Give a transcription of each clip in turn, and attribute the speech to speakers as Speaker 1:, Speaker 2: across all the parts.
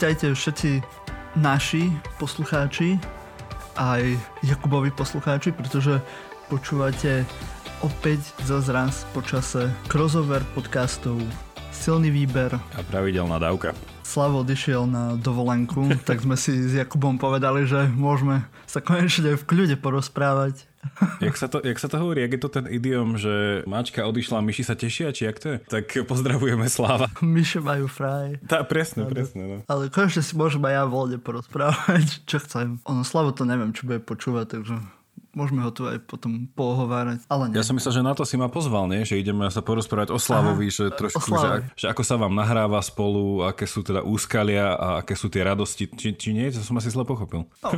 Speaker 1: Vítajte všetci naši poslucháči, aj Jakubovi poslucháči, pretože počúvate opäť za zraz počase crossover podcastov Silný výber.
Speaker 2: A pravidelná dávka.
Speaker 1: Slavo odišiel na dovolenku, tak sme si s Jakubom povedali, že môžeme sa konečne v kľude porozprávať.
Speaker 2: Jak sa, to, jak sa to hovorí, jak je to ten idiom, že mačka odišla, myši sa tešia, či jak to je? Tak pozdravujeme Sláva.
Speaker 1: Myši majú fraj.
Speaker 2: Tá, presne, ale, presne. No.
Speaker 1: Ale konečne si môžem aj ja voľne porozprávať, čo chcem. Ono Slavo to neviem, či bude počúvať, takže môžeme ho tu aj potom pohovárať. Ale nie.
Speaker 2: Ja som myslel, že na to si ma pozval, nie? že ideme sa porozprávať o Slavovi, Aha, že trošku, že, že ako sa vám nahráva spolu, aké sú teda úskalia a aké sú tie radosti, či, či nie? To som asi zle pochopil. No,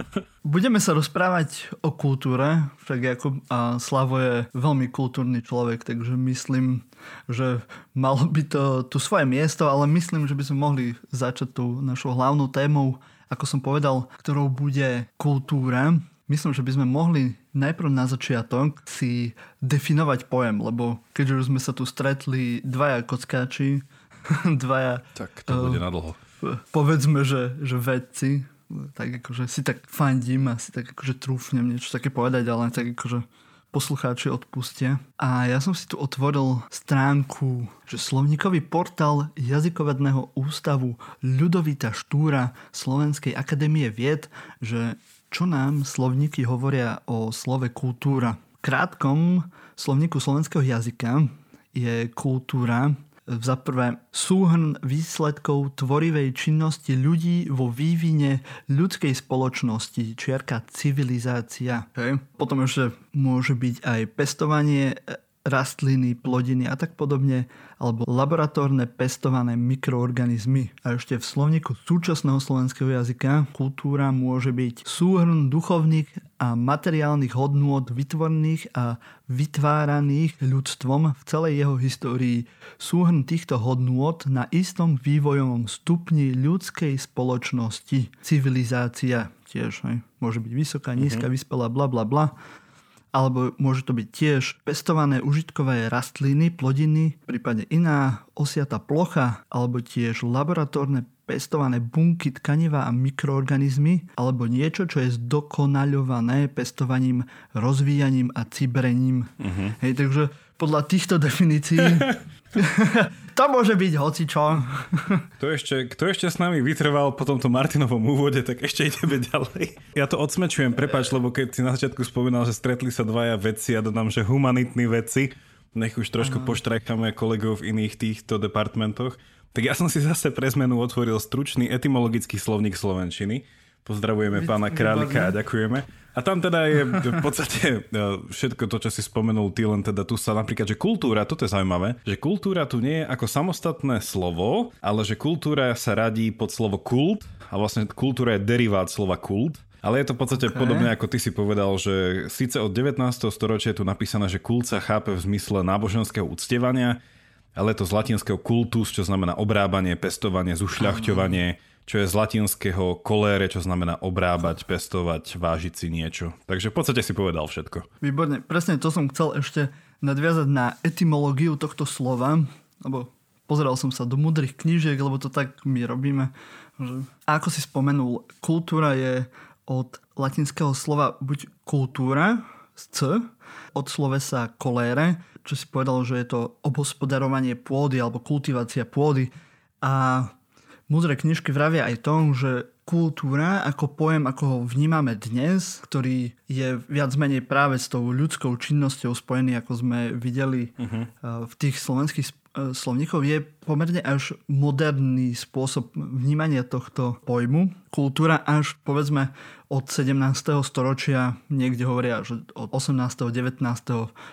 Speaker 1: budeme sa rozprávať o kultúre, však Jakub a Slavo je veľmi kultúrny človek, takže myslím, že malo by to tu svoje miesto, ale myslím, že by sme mohli začať tú našu hlavnú tému, ako som povedal, ktorou bude kultúra myslím, že by sme mohli najprv na začiatok si definovať pojem, lebo keďže už sme sa tu stretli dvaja kockáči, dvaja...
Speaker 2: Tak to uh, bude na dlho.
Speaker 1: Povedzme, že, že vedci, tak akože si tak fandím a si tak akože trúfnem niečo také povedať, ale tak akože poslucháči odpustia. A ja som si tu otvoril stránku, že slovníkový portál jazykovedného ústavu Ľudovita Štúra Slovenskej akadémie vied, že čo nám slovníky hovoria o slove kultúra? V krátkom slovníku slovenského jazyka je kultúra za prvé súhrn výsledkov tvorivej činnosti ľudí vo vývine ľudskej spoločnosti, čiarka civilizácia. Okay. Potom ešte môže byť aj pestovanie rastliny, plodiny a tak podobne, alebo laboratórne pestované mikroorganizmy. A ešte v slovníku súčasného slovenského jazyka kultúra môže byť súhrn duchovných a materiálnych hodnôt vytvorných a vytváraných ľudstvom v celej jeho histórii. Súhrn týchto hodnôt na istom vývojovom stupni ľudskej spoločnosti. Civilizácia tiež, hej. môže byť vysoká, nízka, mm-hmm. vyspelá, bla bla bla alebo môže to byť tiež pestované užitkové rastliny, plodiny, prípadne iná osiata plocha, alebo tiež laboratórne pestované bunky tkaniva a mikroorganizmy, alebo niečo, čo je zdokonaľované pestovaním, rozvíjaním a cibrením. Uh-huh. Hej, takže podľa týchto definícií to môže byť hocičo.
Speaker 2: Kto ešte, kto ešte s nami vytrval po tomto Martinovom úvode, tak ešte ideme ďalej. Ja to odsmečujem, prepač, lebo keď si na začiatku spomínal, že stretli sa dvaja veci a dodám, že humanitní veci, nech už trošku poštrajkame kolegov v iných týchto departmentoch, tak ja som si zase pre zmenu otvoril stručný etymologický slovník Slovenčiny. Pozdravujeme pána Králika a ďakujeme. A tam teda je v podstate e, všetko to, čo si spomenul ty, len teda tu sa napríklad, že kultúra, toto je zaujímavé, že kultúra tu nie je ako samostatné slovo, ale že kultúra sa radí pod slovo kult a vlastne kultúra je derivát slova kult. Ale je to v podstate okay. podobne, ako ty si povedal, že síce od 19. storočia je tu napísané, že kult sa chápe v zmysle náboženského uctievania, ale to z latinského kultus, čo znamená obrábanie, pestovanie, zušľachťovanie. Uh-huh čo je z latinského kolére, čo znamená obrábať, pestovať, vážiť si niečo. Takže v podstate si povedal všetko.
Speaker 1: Výborne, presne to som chcel ešte nadviazať na etymológiu tohto slova, lebo pozeral som sa do mudrých knížiek, lebo to tak my robíme. Že... A ako si spomenul, kultúra je od latinského slova buď kultúra z C, od slovesa kolére, čo si povedal, že je to obhospodarovanie pôdy alebo kultivácia pôdy. A Múdre knižky vravia aj tom, že kultúra ako pojem, ako ho vnímame dnes, ktorý je viac menej práve s tou ľudskou činnosťou spojený, ako sme videli uh-huh. v tých slovenských e, slovníkov, je pomerne až moderný spôsob vnímania tohto pojmu. Kultúra až povedzme od 17. storočia, niekde hovoria, že od 18. 19.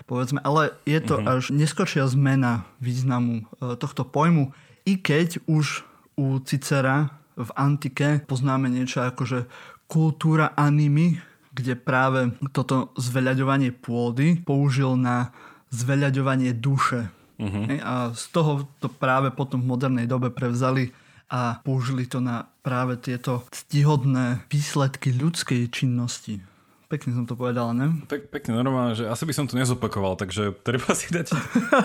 Speaker 1: povedzme, ale je to uh-huh. až neskočia zmena významu e, tohto pojmu, i keď už u Cicera v antike poznáme niečo ako že kultúra animy, kde práve toto zveľaďovanie pôdy použil na zveľaďovanie duše. Uh-huh. A z toho to práve potom v modernej dobe prevzali a použili to na práve tieto ctihodné výsledky ľudskej činnosti. Pekne som to povedal, ne?
Speaker 2: Pek, pekne, normálne, že asi by som to nezopakoval, takže treba si dať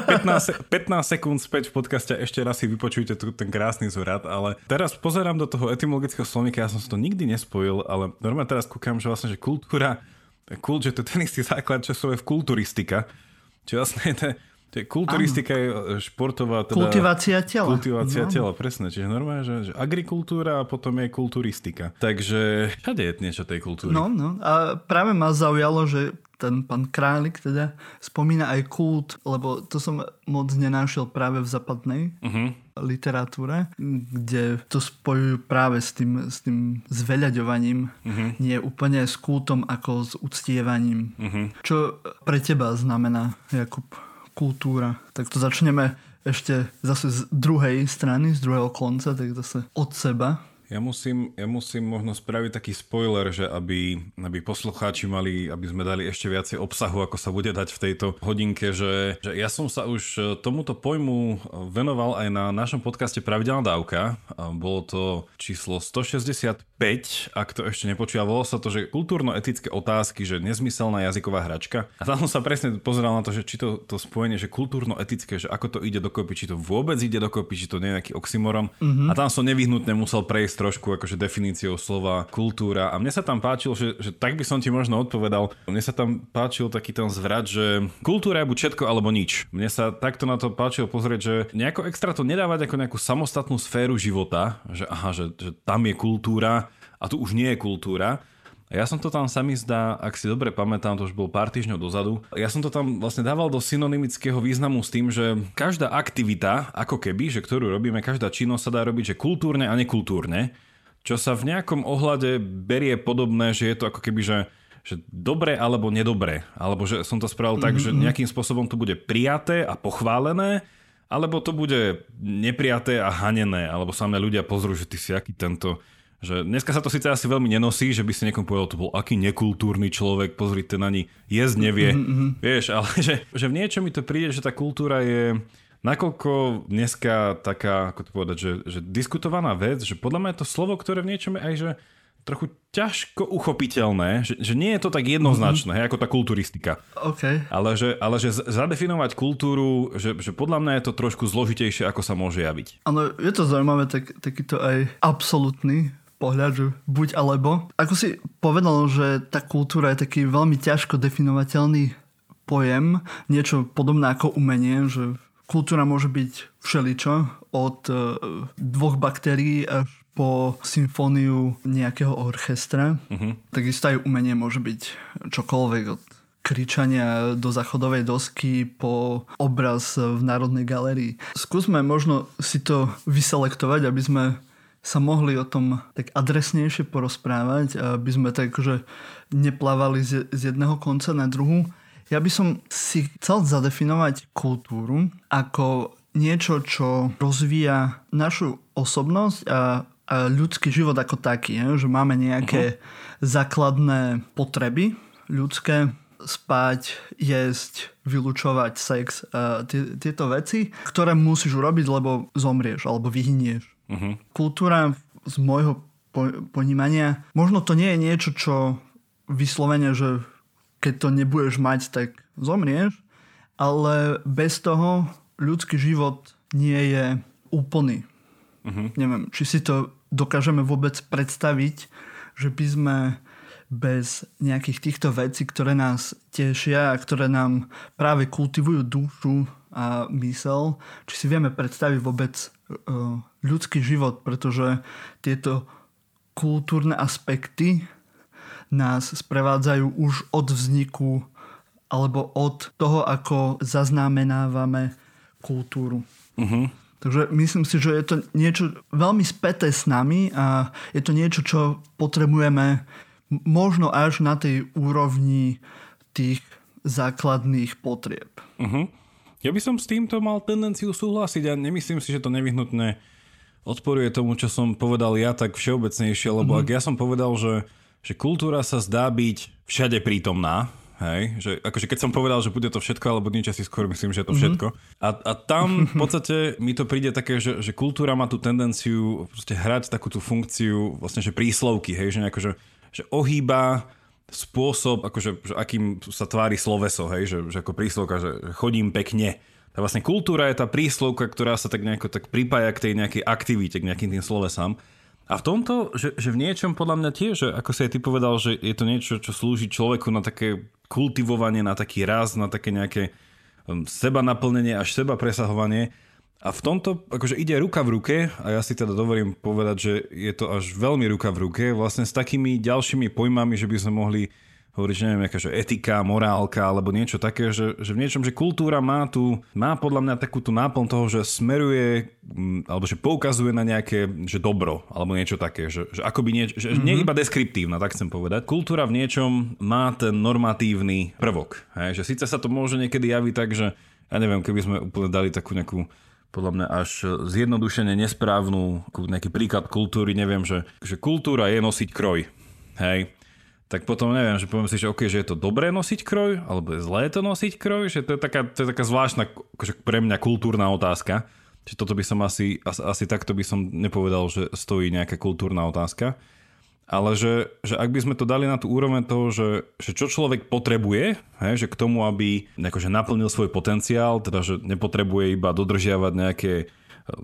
Speaker 2: 15, 15 sekúnd späť v podcaste, ešte raz si vypočujte tu, ten krásny zvrat, ale teraz pozerám do toho etymologického slovníka, ja som si to nikdy nespojil, ale normálne teraz kúkam, že vlastne, že kultúra, kult, že to je ten istý základ, čo je v kulturistika, čo vlastne je kulturistika je e, športová... Teda,
Speaker 1: kultivácia tela.
Speaker 2: Kultivácia no. tela, presne. Čiže normálne, že, že agrikultúra a potom je kulturistika. Takže všade je niečo tej kultúry.
Speaker 1: No, no. A práve ma zaujalo, že ten pán Králik teda spomína aj kult, lebo to som moc nenášiel práve v západnej uh-huh. literatúre, kde to spojujú práve s tým, s tým zveľaďovaním, uh-huh. nie úplne s kultom ako s uctievaním. Uh-huh. Čo pre teba znamená, Jakub? Kultúra. Tak to začneme ešte zase z druhej strany, z druhého konca, tak zase od seba.
Speaker 2: Ja musím, ja musím možno spraviť taký spoiler, že aby, aby poslucháči mali, aby sme dali ešte viacej obsahu, ako sa bude dať v tejto hodinke, že, že ja som sa už tomuto pojmu venoval aj na našom podcaste Pravidelná dávka. Bolo to číslo 165, ak to ešte nepočúva. Volalo sa to, že kultúrno-etické otázky, že nezmyselná jazyková hračka. A tam som sa presne pozeral na to, že či to, to spojenie, že kultúrno-etické, že ako to ide dokopy, či to vôbec ide dokopy, či to nie je nejaký oxymoron. Mm-hmm. A tam som nevyhnutne musel prejsť trošku akože definíciou slova kultúra. A mne sa tam páčilo, že, že tak by som ti možno odpovedal, mne sa tam páčil taký ten zvrat, že kultúra je buď všetko alebo nič. Mne sa takto na to páčilo pozrieť, že nejako extra to nedávať ako nejakú samostatnú sféru života, že aha, že, že tam je kultúra a tu už nie je kultúra, ja som to tam sami zdá, ak si dobre pamätám, to už bol pár týždňov dozadu, ja som to tam vlastne dával do synonymického významu s tým, že každá aktivita, ako keby, že ktorú robíme, každá činnosť sa dá robiť, že kultúrne a nekultúrne, čo sa v nejakom ohľade berie podobné, že je to ako keby, že že dobre alebo nedobre, alebo že som to spravil tak, mm-hmm. že nejakým spôsobom to bude prijaté a pochválené, alebo to bude neprijaté a hanené, alebo sa ľudia pozrú, že ty si aký tento že dneska sa to síce asi veľmi nenosí, že by si niekomu povedal, to bol aký nekultúrny človek, pozri, ten ani jesť nevie. Mm-hmm. Vieš, ale že, že v niečo mi to príde, že tá kultúra je nakoľko dneska taká, ako to povedať, že, že diskutovaná vec, že podľa mňa je to slovo, ktoré v niečom je aj, že trochu ťažko uchopiteľné, že, že nie je to tak jednoznačné, mm-hmm. ako tá kulturistika.
Speaker 1: Okay.
Speaker 2: Ale, že, ale že zadefinovať kultúru, že, že podľa mňa je to trošku zložitejšie, ako sa môže javiť.
Speaker 1: Áno, je to zaujímavé, tak, takýto aj absolútny pohľad, že buď alebo. Ako si povedal, že tá kultúra je taký veľmi ťažko definovateľný pojem, niečo podobné ako umenie, že kultúra môže byť všeličo, od e, dvoch baktérií až po symfóniu nejakého orchestra. Uh-huh. Takisto aj umenie môže byť čokoľvek od kričania do zachodovej dosky po obraz v Národnej galerii. Skúsme možno si to vyselektovať, aby sme sa mohli o tom tak adresnejšie porozprávať, aby sme tak akože neplávali z, jedného konca na druhú. Ja by som si chcel zadefinovať kultúru ako niečo, čo rozvíja našu osobnosť a, a ľudský život ako taký. Je? Že máme nejaké uh-huh. základné potreby ľudské, spať, jesť, vylúčovať sex, a tieto veci, ktoré musíš urobiť, lebo zomrieš alebo vyhynieš. Uh-huh. Kultúra z môjho ponímania, možno to nie je niečo, čo vyslovene, že keď to nebudeš mať, tak zomrieš, ale bez toho ľudský život nie je úplný. Uh-huh. Neviem, či si to dokážeme vôbec predstaviť, že by sme bez nejakých týchto vecí, ktoré nás tešia a ktoré nám práve kultivujú dušu a mysel, či si vieme predstaviť vôbec uh, ľudský život, pretože tieto kultúrne aspekty nás sprevádzajú už od vzniku alebo od toho, ako zaznamenávame kultúru. Uh-huh. Takže myslím si, že je to niečo veľmi späté s nami a je to niečo, čo potrebujeme možno až na tej úrovni tých základných potrieb.
Speaker 2: Uh-huh. Ja by som s týmto mal tendenciu súhlasiť a nemyslím si, že to nevyhnutné odporuje tomu, čo som povedal ja tak všeobecnejšie, lebo uh-huh. ak ja som povedal, že, že kultúra sa zdá byť všade prítomná, Hej, že akože keď som povedal, že bude to všetko, alebo niečo si skôr myslím, že je to všetko. Mm-hmm. A, a tam v podstate mi to príde také, že, že kultúra má tú tendenciu hrať takú tú funkciu vlastne, že príslovky, hej, že nejako, že, že ohýba spôsob, akože, že akým sa tvári sloveso, hej, že, že ako príslovka, že chodím pekne. Tá vlastne kultúra je tá príslovka, ktorá sa tak nejako tak pripája k tej nejakej aktivite, k nejakým tým slovesám. A v tomto, že, že v niečom podľa mňa tiež, že ako si aj ty povedal, že je to niečo, čo slúži človeku na také kultivovanie, na taký raz, na také nejaké um, seba naplnenie až seba presahovanie. A v tomto akože ide ruka v ruke a ja si teda dovolím povedať, že je to až veľmi ruka v ruke vlastne s takými ďalšími pojmami, že by sme mohli hovoriť, že neviem, že etika, morálka alebo niečo také, že, že v niečom, že kultúra má tu, má podľa mňa takú tú náplň toho, že smeruje mm, alebo že poukazuje na nejaké, že dobro alebo niečo také, že, že akoby niečo, že mm-hmm. nie iba deskriptívna, tak chcem povedať. Kultúra v niečom má ten normatívny prvok, hej? že síce sa to môže niekedy javiť tak, že ja neviem, keby sme úplne dali takú nejakú podľa mňa až zjednodušene nesprávnu, nejaký príklad kultúry, neviem, že, že kultúra je nosiť kroj. Hej tak potom neviem, že poviem si, že OK, že je to dobré nosiť kroj, alebo je zlé to nosiť kroj, že to je taká, to je taká zvláštna, akože pre mňa kultúrna otázka. Čiže toto by som asi, asi, asi takto by som nepovedal, že stojí nejaká kultúrna otázka. Ale že, že ak by sme to dali na tú úroveň toho, že, že čo človek potrebuje, hej, že k tomu, aby akože naplnil svoj potenciál, teda že nepotrebuje iba dodržiavať nejaké e,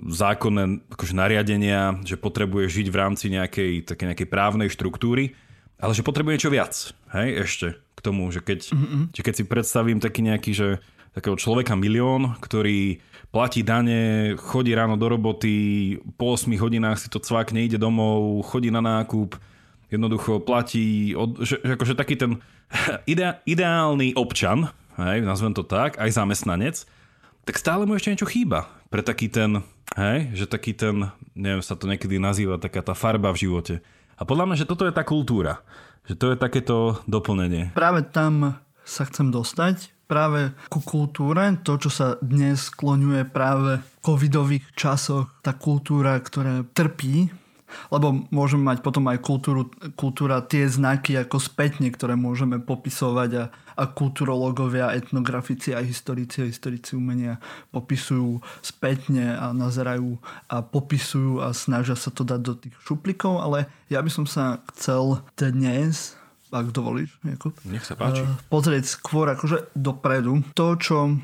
Speaker 2: zákonné akože nariadenia, že potrebuje žiť v rámci nejakej, také nejakej právnej štruktúry, ale že potrebuje niečo viac, hej, ešte k tomu, že keď, mm-hmm. že keď si predstavím taký nejaký, že takého človeka milión, ktorý platí dane, chodí ráno do roboty, po 8 hodinách si to cvakne, ide domov, chodí na nákup, jednoducho platí, od, že, že akože taký ten ide, ideálny občan, hej, nazvem to tak, aj zamestnanec, tak stále mu ešte niečo chýba. Pre taký ten, hej, že taký ten, neviem, sa to niekedy nazýva, taká tá farba v živote a podľa mňa, že toto je tá kultúra. Že to je takéto doplnenie.
Speaker 1: Práve tam sa chcem dostať. Práve ku kultúre, to, čo sa dnes skloňuje práve v covidových časoch, tá kultúra, ktorá trpí, lebo môžeme mať potom aj kultúru, kultúra tie znaky ako spätne, ktoré môžeme popisovať a a kulturológovia, etnografici a historici a historici umenia popisujú spätne a nazerajú a popisujú a snažia sa to dať do tých šuplikov, ale ja by som sa chcel dnes ak dovolíš, Jakub,
Speaker 2: Nech sa páči. Uh,
Speaker 1: pozrieť skôr akože dopredu to, čo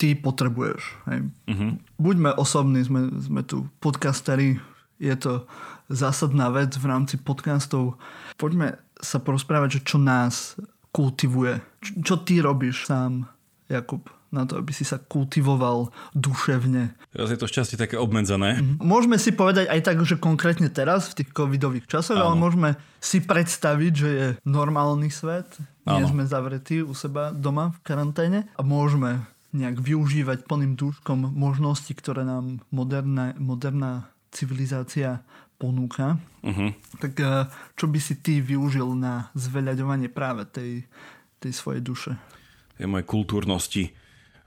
Speaker 1: ty potrebuješ. Hej. Uh-huh. Buďme osobní, sme, sme tu podcasteri, je to zásadná vec v rámci podcastov. Poďme sa porozprávať, že čo nás kultivuje. Čo ty robíš sám, Jakub, na to, aby si sa kultivoval duševne?
Speaker 2: Teraz je to šťastie také obmedzené.
Speaker 1: Mm-hmm. Môžeme si povedať aj tak, že konkrétne teraz, v tých covidových časoch, Áno. ale môžeme si predstaviť, že je normálny svet. Áno. Nie sme zavretí u seba doma v karanténe a môžeme nejak využívať plným dúškom možnosti, ktoré nám moderná, moderná civilizácia ponúka. Uh-huh. Tak eh, čo by si ty využil na zveľaďovanie práve tej, tej svojej duše?
Speaker 2: Je moje kultúrnosti.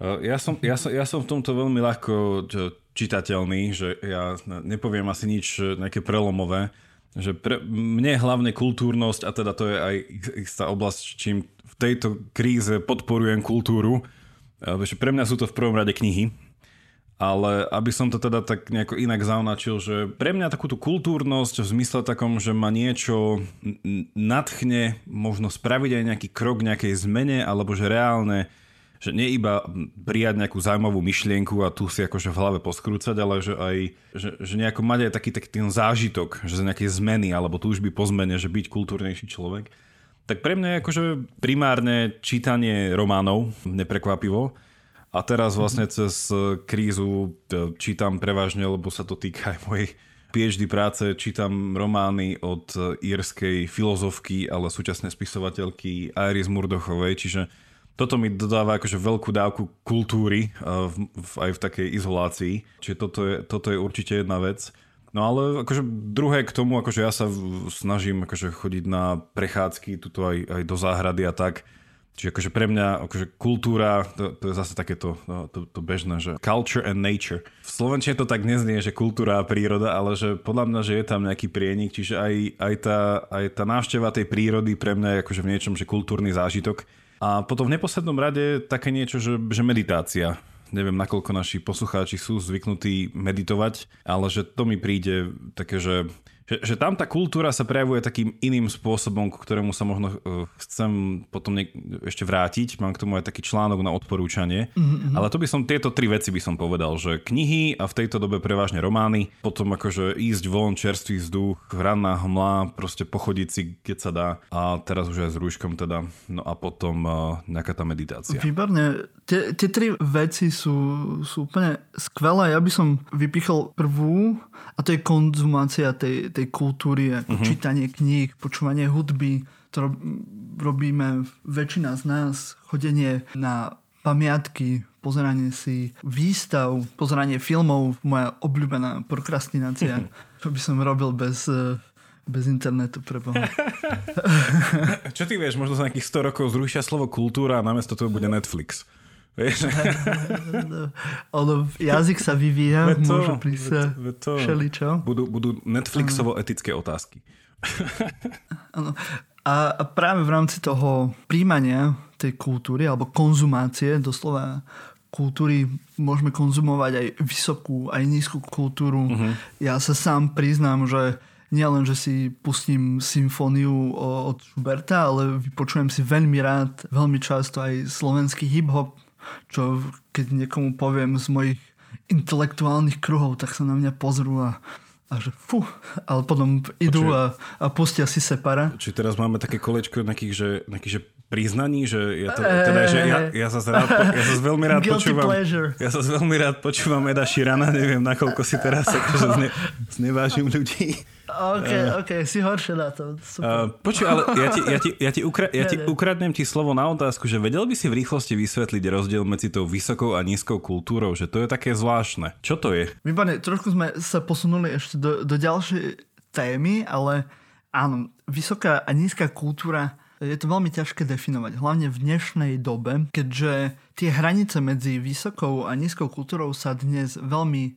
Speaker 2: Eh, ja som, ja, som, ja som v tomto veľmi ľahko čitateľný, že ja nepoviem asi nič eh, nejaké prelomové, že pre mne hlavne kultúrnosť, a teda to je aj istá oblasť, čím v tejto kríze podporujem kultúru, že pre mňa sú to v prvom rade knihy, ale aby som to teda tak nejako inak zaunačil, že pre mňa takúto kultúrnosť v zmysle takom, že ma niečo nadchne, možno spraviť aj nejaký krok nejakej zmene, alebo že reálne, že nie iba prijať nejakú zaujímavú myšlienku a tu si akože v hlave poskrúcať, ale že aj, že, že nejako mať aj taký, taký ten zážitok, že za nejaké zmeny alebo túžby po zmene, že byť kultúrnejší človek. Tak pre mňa je akože primárne čítanie románov, neprekvapivo, a teraz vlastne cez e, krízu e, čítam prevažne, lebo sa to týka aj mojej PhD práce, čítam romány od e, írskej filozofky, ale súčasnej spisovateľky Iris Murdochovej, čiže toto mi dodáva akože veľkú dávku kultúry v, v, aj v takej izolácii. Čiže toto je, toto je určite jedna vec. No ale akože druhé k tomu, akože ja sa snažím akože chodiť na prechádzky tuto aj, aj do záhrady a tak Čiže akože pre mňa akože kultúra, to, to je zase takéto no, to, to bežné, že culture and nature. V Slovenčine to tak neznie, že kultúra a príroda, ale že podľa mňa, že je tam nejaký prienik, čiže aj, aj, tá, aj tá návšteva tej prírody pre mňa je akože v niečom, že kultúrny zážitok. A potom v neposlednom rade také niečo, že, že meditácia. Neviem, nakoľko naši poslucháči sú zvyknutí meditovať, ale že to mi príde také, že Že, že tam tá kultúra sa prejavuje takým iným spôsobom, ku ktorému sa možno uh, chcem potom niek- ešte vrátiť. Mám k tomu aj taký článok na odporúčanie. Mm-hmm. Ale to by som, tieto tri veci by som povedal, že knihy a v tejto dobe prevažne romány, potom akože ísť von, čerstvý vzduch, ranná hmla, proste pochodiť si, keď sa dá. A teraz už aj s rúškom teda. No a potom uh, nejaká tá meditácia.
Speaker 1: Výborne. Tie, tie tri veci sú, sú úplne skvelé. Ja by som vypichol prvú a to je konzumácia tej, tej kultúry, ako uh-huh. čítanie kníh, počúvanie hudby. To robíme väčšina z nás, chodenie na pamiatky, pozeranie si výstav, pozeranie filmov, moja obľúbená prokrastinácia, čo by som robil bez, bez internetu preboha.
Speaker 2: čo ty vieš, možno za nejakých 100 rokov zrušia slovo kultúra a namiesto toho bude Netflix. Vieš?
Speaker 1: ono, jazyk sa vyvíja, to, môžu prísť to, všeličo.
Speaker 2: Budú, budú Netflixovo-etické otázky.
Speaker 1: ano. A, a práve v rámci toho príjmania tej kultúry, alebo konzumácie, doslova kultúry, môžeme konzumovať aj vysokú, aj nízku kultúru. Uh-huh. Ja sa sám priznám, že nielen, že si pustím symfóniu od Schuberta, ale vypočujem si veľmi rád, veľmi často aj slovenský hip-hop, čo keď niekomu poviem z mojich intelektuálnych kruhov, tak sa na mňa pozrú a, a že fú, ale potom idú a, a pustia si separa.
Speaker 2: Či teraz máme také kolečko nejakých, že, nejakých, že priznaní, že ja, to, teda, že ja, ja sa rád, ja sa veľmi rád počúvam pleasure. ja sa veľmi rád počúvam Eda Širana, neviem nakoľko si teraz akože zne, znevážim ľudí.
Speaker 1: OK, uh, OK, si horšie na to.
Speaker 2: Uh, počuj, ale ja ti, ja ti, ja ti, ukra- ja ti ukradnem ti slovo na otázku, že vedel by si v rýchlosti vysvetliť rozdiel medzi tou vysokou a nízkou kultúrou, že to je také zvláštne. Čo to je?
Speaker 1: Výborne, trošku sme sa posunuli ešte do, do ďalšej témy, ale áno, vysoká a nízka kultúra je to veľmi ťažké definovať, hlavne v dnešnej dobe, keďže tie hranice medzi vysokou a nízkou kultúrou sa dnes veľmi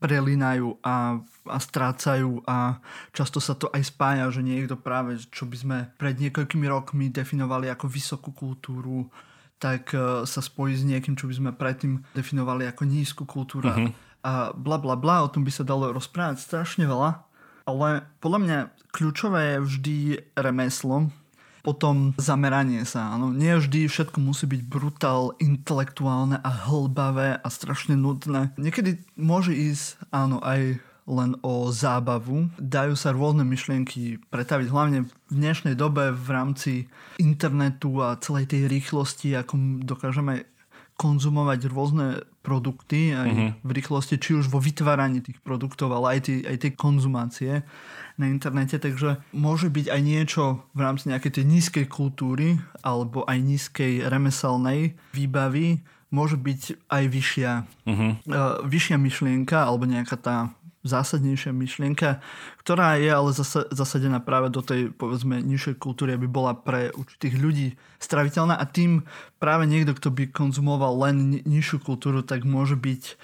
Speaker 1: prelinajú a, a strácajú a často sa to aj spája, že niekto práve, čo by sme pred niekoľkými rokmi definovali ako vysokú kultúru, tak uh, sa spojí s niekým, čo by sme predtým definovali ako nízku kultúru uh-huh. a bla bla bla, o tom by sa dalo rozprávať strašne veľa, ale podľa mňa kľúčové je vždy remeslo, potom zameranie sa. Áno. Nie vždy všetko musí byť brutál, intelektuálne a hlbavé a strašne nudné. Niekedy môže ísť, áno, aj len o zábavu. Dajú sa rôzne myšlienky pretaviť, hlavne v dnešnej dobe v rámci internetu a celej tej rýchlosti, ako dokážeme konzumovať rôzne produkty aj uh-huh. v rýchlosti, či už vo vytváraní tých produktov, ale aj tej, aj tej konzumácie na internete, takže môže byť aj niečo v rámci nejakej tej nízkej kultúry alebo aj nízkej remeselnej výbavy, môže byť aj vyššia, uh-huh. uh, vyššia myšlienka alebo nejaká tá zásadnejšia myšlienka, ktorá je ale zasa, zasadená práve do tej, povedzme, nižšej kultúry, aby bola pre určitých ľudí straviteľná a tým práve niekto, kto by konzumoval len nižšiu kultúru, tak môže byť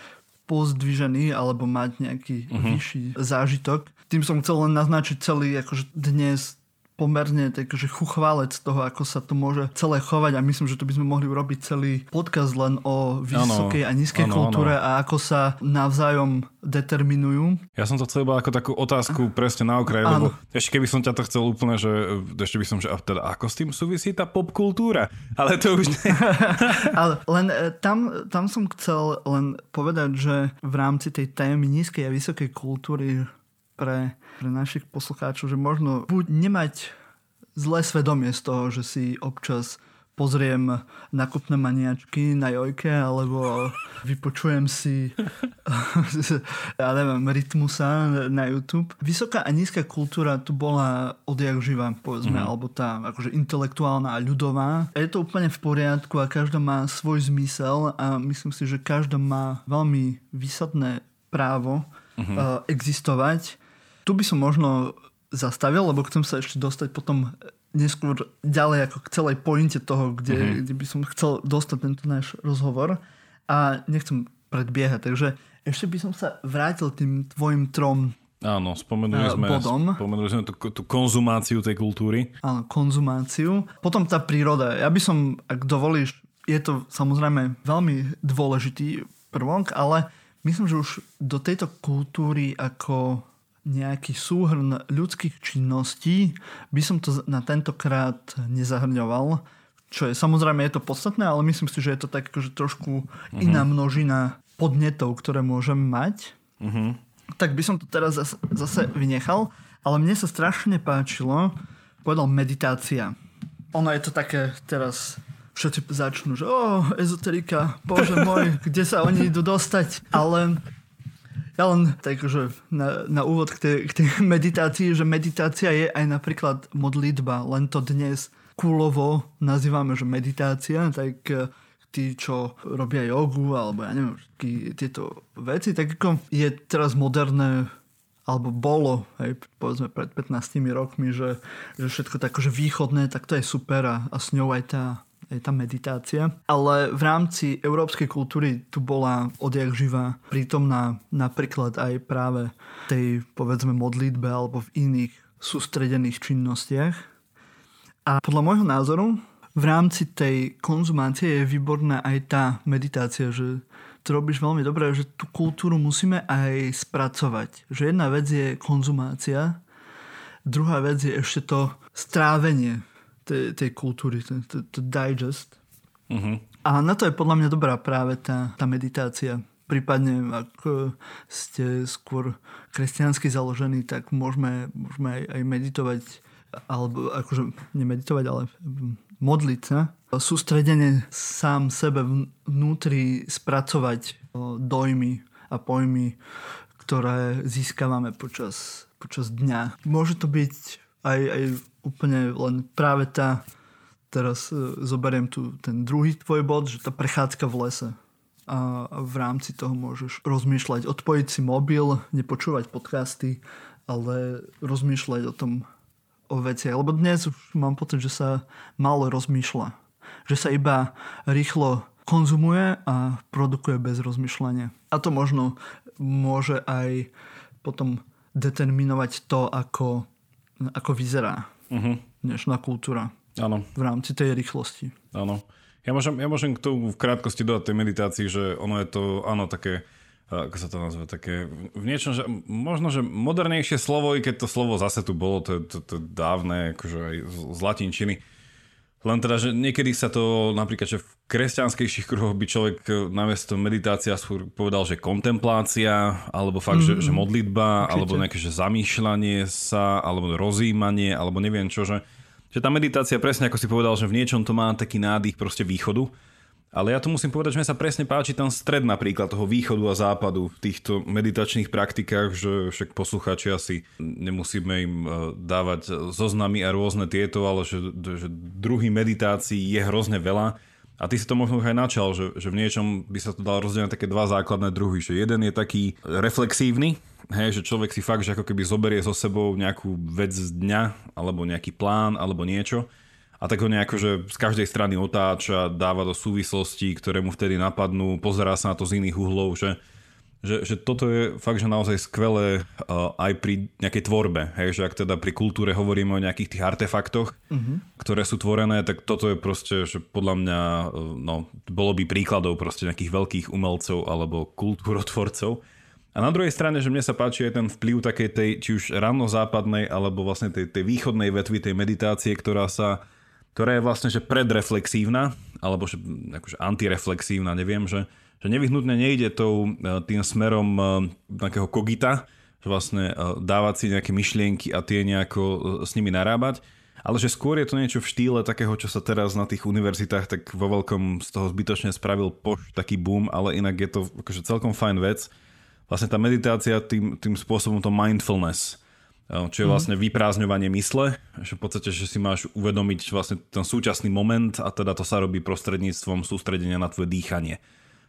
Speaker 1: pozdvižený alebo mať nejaký uh-huh. vyšší zážitok. Tým som chcel len naznačiť celý akože dnes pomerne takže chuchválec toho, ako sa to môže celé chovať a myslím, že to by sme mohli urobiť celý podcast len o vysokej ano, a nízkej ano, kultúre ano. a ako sa navzájom determinujú.
Speaker 2: Ja som to chcel iba ako takú otázku presne na okraj, lebo ešte keby som ťa to chcel úplne, že ešte by som, že a teda ako s tým súvisí tá popkultúra? Ale to už nie.
Speaker 1: Ale len e, tam, tam som chcel len povedať, že v rámci tej témy nízkej a vysokej kultúry pre, pre našich poslucháčov, že možno buď nemať zlé svedomie z toho, že si občas pozriem nakupné maniačky na Jojke, alebo vypočujem si ja neviem, rytmusa na YouTube. Vysoká a nízka kultúra tu bola odjak živá, povedzme, mm. alebo tá akože intelektuálna a ľudová. A je to úplne v poriadku a každá má svoj zmysel a myslím si, že každá má veľmi výsadné právo mm-hmm. uh, existovať tu by som možno zastavil, lebo chcem sa ešte dostať potom neskôr ďalej ako k celej pointe toho, kde, mm-hmm. kde by som chcel dostať tento náš rozhovor a nechcem predbiehať, takže ešte by som sa vrátil tým tvojim trom
Speaker 2: Áno, spomenuli sme, bodom. spomenuli sme tú, tú konzumáciu tej kultúry.
Speaker 1: Áno, konzumáciu. Potom tá príroda. Ja by som, ak dovolíš, je to samozrejme veľmi dôležitý prvok, ale myslím, že už do tejto kultúry ako nejaký súhrn ľudských činností, by som to na tentokrát nezahrňoval, čo je samozrejme je to podstatné, ale myslím si, že je to tak akože trošku uh-huh. iná množina podnetov, ktoré môžem mať. Uh-huh. Tak by som to teraz zase, zase vynechal, ale mne sa strašne páčilo, povedal meditácia. Ono je to také teraz všetci začnú, že o, ezoterika, bože môj, kde sa oni idú dostať. Ale ja len tak, že na, na úvod k tej, k tej meditácii, že meditácia je aj napríklad modlitba, len to dnes kúlovo nazývame, že meditácia, tak eh, tí, čo robia jogu, alebo ja neviem, tieto veci, tak ako je teraz moderné alebo bolo, hej, povedzme pred 15 rokmi, že, že všetko tak akože východné, tak to je super a, a s ňou aj tá je tá meditácia. Ale v rámci európskej kultúry tu bola odjak živá prítomná napríklad aj práve tej povedzme modlitbe alebo v iných sústredených činnostiach. A podľa môjho názoru v rámci tej konzumácie je výborná aj tá meditácia, že to robíš veľmi dobre, že tú kultúru musíme aj spracovať. Že jedna vec je konzumácia, druhá vec je ešte to strávenie tej, tej kultúry, to, to, to digest. Uh-huh. A na to je podľa mňa dobrá práve tá, tá meditácia. Prípadne, ak ste skôr kresťansky založení, tak môžeme, môžeme aj, aj meditovať, alebo akože nemeditovať, ale modliť sa. Sústredene sám sebe vnútri spracovať dojmy a pojmy, ktoré získavame počas, počas dňa. Môže to byť aj, aj úplne len práve tá, teraz uh, zoberiem tu ten druhý tvoj bod, že tá prechádzka v lese. A, v rámci toho môžeš rozmýšľať, odpojiť si mobil, nepočúvať podcasty, ale rozmýšľať o tom, o veciach. Lebo dnes už mám pocit, že sa málo rozmýšľa. Že sa iba rýchlo konzumuje a produkuje bez rozmýšľania. A to možno môže aj potom determinovať to, ako, ako vyzerá uh-huh. dnešná kultúra.
Speaker 2: Áno.
Speaker 1: V rámci tej rýchlosti.
Speaker 2: Áno. Ja môžem, ja môžem k tomu v krátkosti dodať tej meditácii, že ono je to, áno, také, ako sa to nazve, také v niečom, že možno, že modernejšie slovo, i keď to slovo zase tu bolo, to, to, to dávne, akože aj z, z latinčiny, len teda, že niekedy sa to napríklad, že v kresťanskejších kruhoch by človek e, namiesto meditácia povedal, že kontemplácia, alebo fakt, mm, že, že mm-hmm. modlitba, určite. alebo nejaké že zamýšľanie sa, alebo rozímanie, alebo neviem čo, že, že tá meditácia presne ako si povedal, že v niečom to má taký nádych proste východu, ale ja tu musím povedať, že mi sa presne páči ten stred napríklad toho východu a západu v týchto meditačných praktikách, že však poslucháči asi nemusíme im e, dávať zoznamy a rôzne tieto, ale že, že druhý meditácií je hrozne veľa. A ty si to možno už aj načal, že, že v niečom by sa to dalo rozdeliť na také dva základné druhy. Že jeden je taký reflexívny, hej, že človek si fakt, že ako keby zoberie so sebou nejakú vec z dňa, alebo nejaký plán, alebo niečo a tak ho nejako, že z každej strany otáča, dáva do súvislostí, ktoré mu vtedy napadnú, pozerá sa na to z iných uhlov, že, že, že toto je fakt, že naozaj skvelé uh, aj pri nejakej tvorbe, hej, že ak teda pri kultúre hovoríme o nejakých tých artefaktoch, uh-huh. ktoré sú tvorené, tak toto je proste, že podľa mňa, uh, no, bolo by príkladov proste nejakých veľkých umelcov alebo kultúrotvorcov. A na druhej strane, že mne sa páči aj ten vplyv takej tej, či už rannozápadnej, alebo vlastne tej, tej východnej vetvy tej meditácie, ktorá sa ktorá je vlastne že predreflexívna, alebo že akože antireflexívna, neviem, že, že nevyhnutne nejde tou, e, tým smerom e, nejakého kogita, že vlastne e, dávať si nejaké myšlienky a tie nejako s nimi narábať, ale že skôr je to niečo v štýle takého, čo sa teraz na tých univerzitách tak vo veľkom z toho zbytočne spravil poš taký boom, ale inak je to akože celkom fajn vec. Vlastne tá meditácia tým, tým spôsobom to mindfulness, čo je mhm. vlastne vyprázdňovanie mysle, že v podstate, že si máš uvedomiť vlastne ten súčasný moment a teda to sa robí prostredníctvom sústredenia na tvoje dýchanie.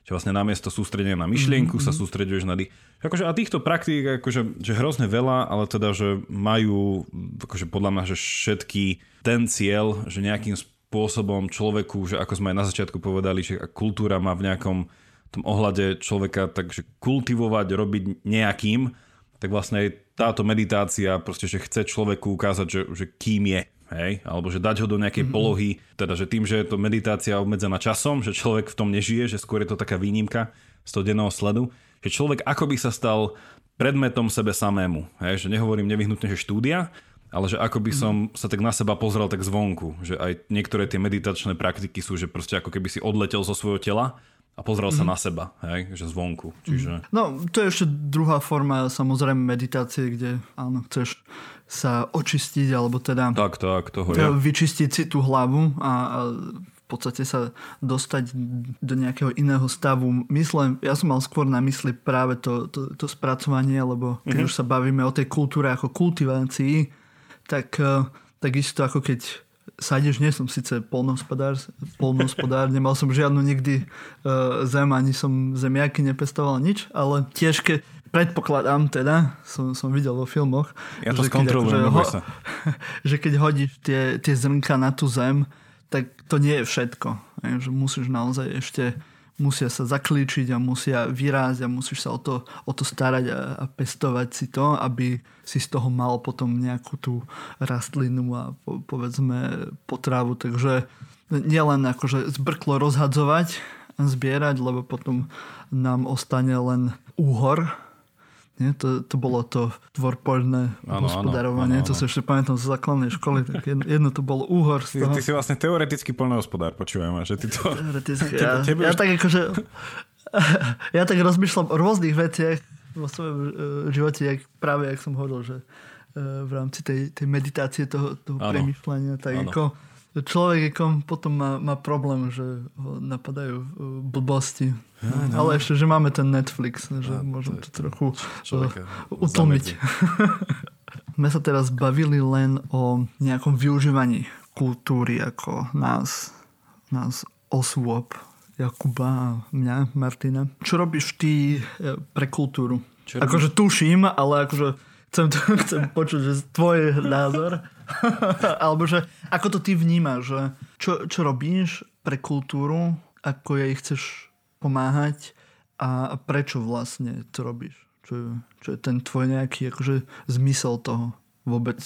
Speaker 2: Čiže vlastne namiesto sústredenia na myšlienku mm-hmm. sa sústreduješ na dých. Akože, a týchto praktík akože, že hrozne veľa, ale teda, že majú akože podľa mňa, že všetky ten cieľ, že nejakým spôsobom človeku, že ako sme aj na začiatku povedali, že kultúra má v nejakom tom ohľade človeka takže kultivovať, robiť nejakým, tak vlastne aj táto meditácia proste, že chce človeku ukázať, že, že kým je, hej? alebo že dať ho do nejakej mm-hmm. polohy, teda že tým, že je to meditácia obmedzená časom, že človek v tom nežije, že skôr je to taká výnimka z toho denného sledu, že človek ako by sa stal predmetom sebe samému. Hej, že nehovorím nevyhnutne, že štúdia, ale že ako by som sa tak na seba pozrel tak zvonku, že aj niektoré tie meditačné praktiky sú, že proste ako keby si odletel zo svojho tela a pozrel sa na seba, hej, že zvonku. Čiže...
Speaker 1: No, to je ešte druhá forma samozrejme meditácie, kde áno, chceš sa očistiť, alebo teda
Speaker 2: Tak, tak, toho
Speaker 1: teda
Speaker 2: je.
Speaker 1: vyčistiť si tú hlavu a, a v podstate sa dostať do nejakého iného stavu mysle. Ja som mal skôr na mysli práve to, to, to spracovanie, lebo keď už sa bavíme o tej kultúre ako kultivácii, tak eh, takisto ako keď sadíš, nie som síce polnohospodár, polnohospodár nemal som žiadnu nikdy uh, zem, ani som zemiaky nepestoval nič, ale tiež keď predpokladám teda, som, som videl vo filmoch,
Speaker 2: Ja to
Speaker 1: že keď akože ho- že keď hodíš tie, tie zrnka na tú zem, tak to nie je všetko. Že musíš naozaj ešte musia sa zaklíčiť a musia vyrásť a musíš sa o to, o to starať a, a pestovať si to, aby si z toho mal potom nejakú tú rastlinu a po, povedzme potravu. Takže nielen akože zbrklo rozhadzovať a zbierať, lebo potom nám ostane len úhor, nie? To, to bolo to tvorpoľné
Speaker 2: áno,
Speaker 1: hospodárovanie, to si ešte pamätám z základnej školy, tak jedno, jedno to bolo úhor
Speaker 2: Ty,
Speaker 1: z toho.
Speaker 2: ty si vlastne teoretický poľnohospodár, počujem, že ty to...
Speaker 1: Teoreticky,
Speaker 2: Tebe-
Speaker 1: ja,
Speaker 2: tebe
Speaker 1: ja
Speaker 2: už-
Speaker 1: tak akože ja tak rozmýšľam o rôznych veciach vo svojom eh, živote, jak, práve jak som hovoril, že eh, v rámci tej, tej meditácie toho, toho premyšľania, tak
Speaker 2: Áno.
Speaker 1: ako človek potom má, má problém, že ho napadajú blbosti. Ale ešte, že máme ten Netflix, že
Speaker 2: A,
Speaker 1: môžem
Speaker 2: to
Speaker 1: to, trochu
Speaker 2: človeka
Speaker 1: eh, utlmiť. My sa teraz bavili len o nejakom využívaní kultúry ako nás, nás osôb, Jakuba a mňa, Martina. Čo robíš ty eh, pre kultúru?
Speaker 2: Čo
Speaker 1: akože tuším, ale akože chcem, chcem počuť, že tvoj názor. Alebo že ako to ty vnímaš, že čo, čo robíš pre kultúru, ako jej chceš pomáhať a prečo vlastne to robíš? Čo, je- čo je ten tvoj nejaký akože zmysel toho vôbec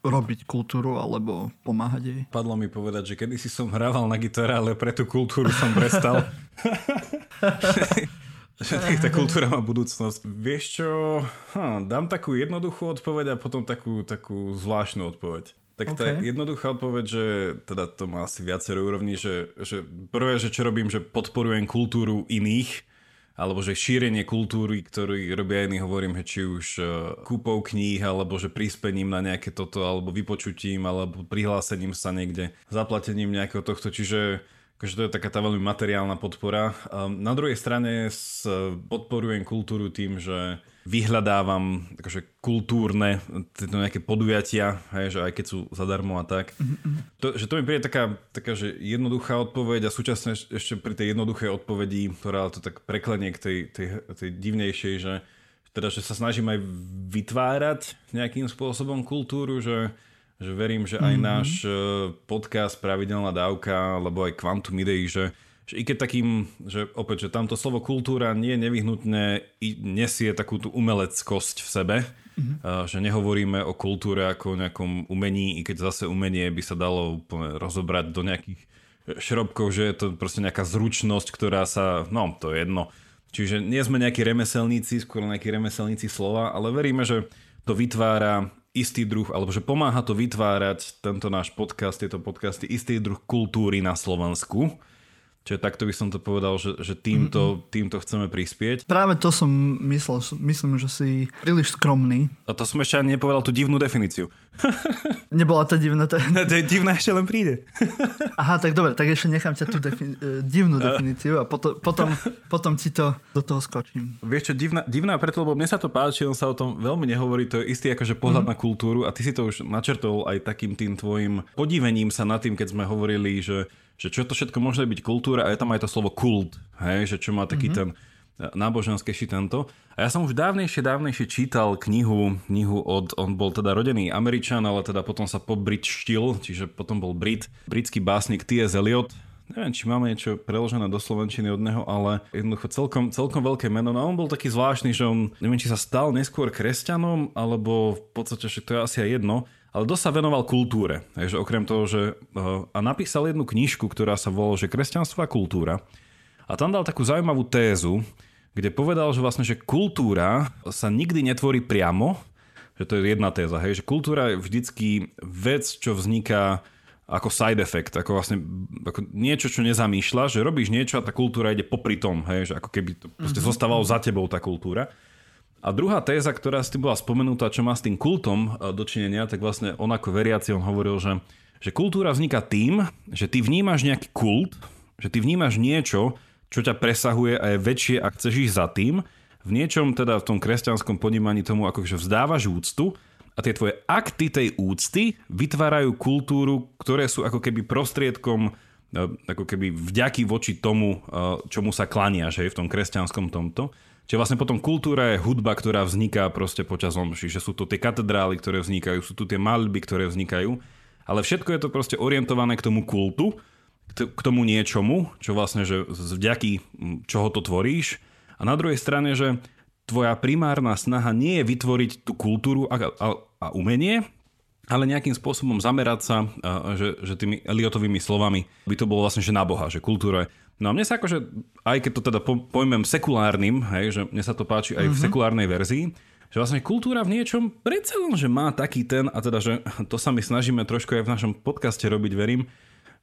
Speaker 1: robiť kultúru alebo pomáhať jej?
Speaker 2: Padlo mi povedať, že kedysi som hrával na gitare, ale pre tú kultúru som prestal. tá kultúra má budúcnosť. Vieš čo, hm, dám takú jednoduchú odpoveď a potom takú, takú zvláštnu odpoveď. Tak tá
Speaker 1: OK.
Speaker 2: jednoduchá odpoveď, že teda to má asi viacero úrovní, že, že prvé, že čo robím, že podporujem kultúru iných, alebo že šírenie kultúry, ktorú robia iní, hovorím, že či už eh, kúpou kníh, alebo že prispením na nejaké toto, alebo vypočutím, alebo prihlásením sa niekde, zaplatením nejakého tohto, čiže akože to je taká tá veľmi materiálna podpora. Um, na druhej strane s, podporujem kultúru tým, že vyhľadávam akože kultúrne tieto nejaké podujatia, hej, že aj keď sú zadarmo a tak. To, že to mi príde taká, taká že jednoduchá odpoveď a súčasne eš- ešte pri tej jednoduchej odpovedi, ktorá to tak preklenie k tej, tej, tej divnejšej, že teda, že sa snažím aj vytvárať nejakým spôsobom kultúru, že, že verím, že aj náš eh, podcast Pravidelná dávka, alebo aj Quantum Ideí, že, že i keď takým, že opäť, že tamto slovo kultúra nie nevyhnutne i nesie takú tú umeleckosť v sebe, mm-hmm. že nehovoríme o kultúre ako o nejakom umení, i keď zase umenie by sa dalo úplne rozobrať do nejakých šrobkov, že je to proste nejaká zručnosť, ktorá sa, no to je jedno. Čiže nie sme nejakí remeselníci, skôr nejakí remeselníci slova, ale veríme, že to vytvára istý druh, alebo že pomáha to vytvárať tento náš podcast, tieto podcasty, istý druh kultúry na Slovensku. Čiže takto by som to povedal, že, že týmto, týmto chceme prispieť.
Speaker 1: Práve to som myslel, myslím, že si príliš skromný.
Speaker 2: A to som ešte ani nepovedal tú divnú definíciu.
Speaker 1: Nebola to divná. To...
Speaker 2: to je divná, ešte len príde.
Speaker 1: Aha, tak dobre, tak ešte nechám ťa tú defini- eh, divnú definíciu a potom, potom, potom ti to do toho skočím.
Speaker 2: Vieš čo, divná, divná preto, lebo mne sa to páči, on sa o tom veľmi nehovorí, to je istý akože pohľad mm-hmm. na kultúru a ty si to už načrtol aj takým tým tvojim podivením sa nad tým, keď sme hovorili, že, že čo to všetko môže byť kultúra a je tam aj to slovo kult, hej, že čo má taký mm-hmm. ten náboženskejší tento. A ja som už dávnejšie, dávnejšie čítal knihu, knihu od, on bol teda rodený Američan, ale teda potom sa pobritštil, čiže potom bol Brit, britský básnik T.S. Eliot, Neviem, či máme niečo preložené do slovenčiny od neho, ale jednoducho celkom, celkom veľké meno. No a on bol taký zvláštny, že on, neviem, či sa stal neskôr kresťanom, alebo v podstate, že to je asi aj jedno, ale dosť sa venoval kultúre. Takže okrem toho, že... uh, A napísal jednu knižku, ktorá sa volá, že Kresťanstvo a kultúra. A tam dal takú zaujímavú tézu, kde povedal, že vlastne, že kultúra sa nikdy netvorí priamo, že to je jedna téza, hej, že kultúra je vždycky vec, čo vzniká ako side effect, ako vlastne ako niečo, čo nezamýšľa, že robíš niečo a tá kultúra ide popri tom, hej, že ako keby to proste mm-hmm. zostávalo za tebou tá kultúra. A druhá téza, ktorá si bola spomenutá, čo má s tým kultom e, dočinenia, tak vlastne on ako veriaci, on hovoril, že, že kultúra vzniká tým, že ty vnímaš nejaký kult, že ty vnímaš niečo, čo ťa presahuje a je väčšie a chceš ísť za tým. V niečom teda v tom kresťanskom ponímaní tomu ako že vzdávaš úctu a tie tvoje akty tej úcty vytvárajú kultúru, ktoré sú ako keby prostriedkom e, ako keby vďaky voči tomu, e, čomu sa klaniaš hej, v tom kresťanskom tomto. Čiže vlastne potom kultúra je hudba, ktorá vzniká proste počas omši, že sú to tie katedrály, ktoré vznikajú, sú tu tie malby, ktoré vznikajú, ale všetko je to proste orientované k tomu kultu, k tomu niečomu, čo vlastne, že vďaky čoho to tvoríš. A na druhej strane, že tvoja primárna snaha nie je vytvoriť tú kultúru a, a, a umenie, ale nejakým spôsobom zamerať sa, že, že tými Eliotovými slovami by to bolo vlastne, že na Boha, že kultúra je No a mne sa akože, aj keď to teda pojmem sekulárnym, hej, že mne sa to páči aj v mm-hmm. sekulárnej verzii, že vlastne kultúra v niečom predsa len, že má taký ten, a teda, že to sa my snažíme trošku aj v našom podcaste robiť, verím,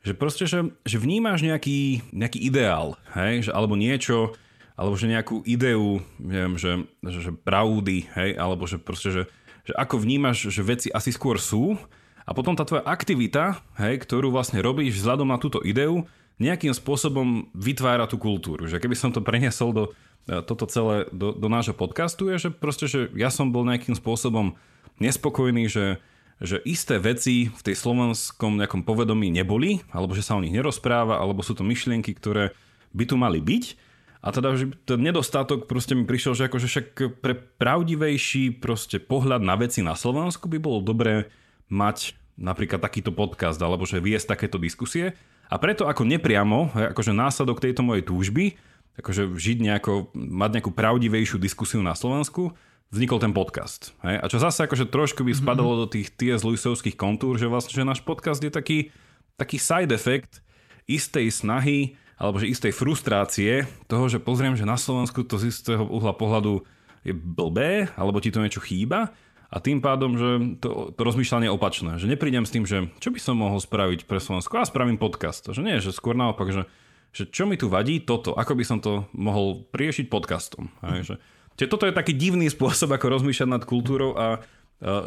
Speaker 2: že proste, že, že vnímáš nejaký, nejaký ideál, hej, že, alebo niečo, alebo že nejakú ideu, neviem, že, že, že pravdy, hej, alebo že proste, že, že ako vnímaš, že veci asi skôr sú a potom tá tvoja aktivita, hej, ktorú vlastne robíš vzhľadom na túto ideu, nejakým spôsobom vytvára tú kultúru. Že keby som to preniesol do e, toto celé, do, do nášho podcastu, je, že proste, že ja som bol nejakým spôsobom nespokojný, že, že isté veci v tej slovenskom nejakom povedomí neboli, alebo že sa o nich nerozpráva, alebo sú to myšlienky, ktoré by tu mali byť. A teda, že ten nedostatok proste mi prišiel, že akože však pre pravdivejší proste pohľad na veci na Slovensku by bolo dobré mať napríklad takýto podcast, alebo že viesť takéto diskusie. A preto ako nepriamo, akože následok tejto mojej túžby, akože žiť nejako, mať nejakú pravdivejšiu diskusiu na Slovensku, vznikol ten podcast. Hej? A čo zase akože trošku by spadalo mm-hmm. do tých T.S. Lewisovských kontúr, že vlastne že náš podcast je taký, taký side effect istej snahy alebo že istej frustrácie toho, že pozriem, že na Slovensku to z istého uhla pohľadu je blbé, alebo ti to niečo chýba a tým pádom, že to, to rozmýšľanie je opačné. Že neprídem s tým, že čo by som mohol spraviť pre Slovensko a spravím podcast. Že nie, že skôr naopak, že, že čo mi tu vadí, toto, ako by som to mohol riešiť podcastom. Aj, že, čiže toto je taký divný spôsob, ako rozmýšľať nad kultúrou a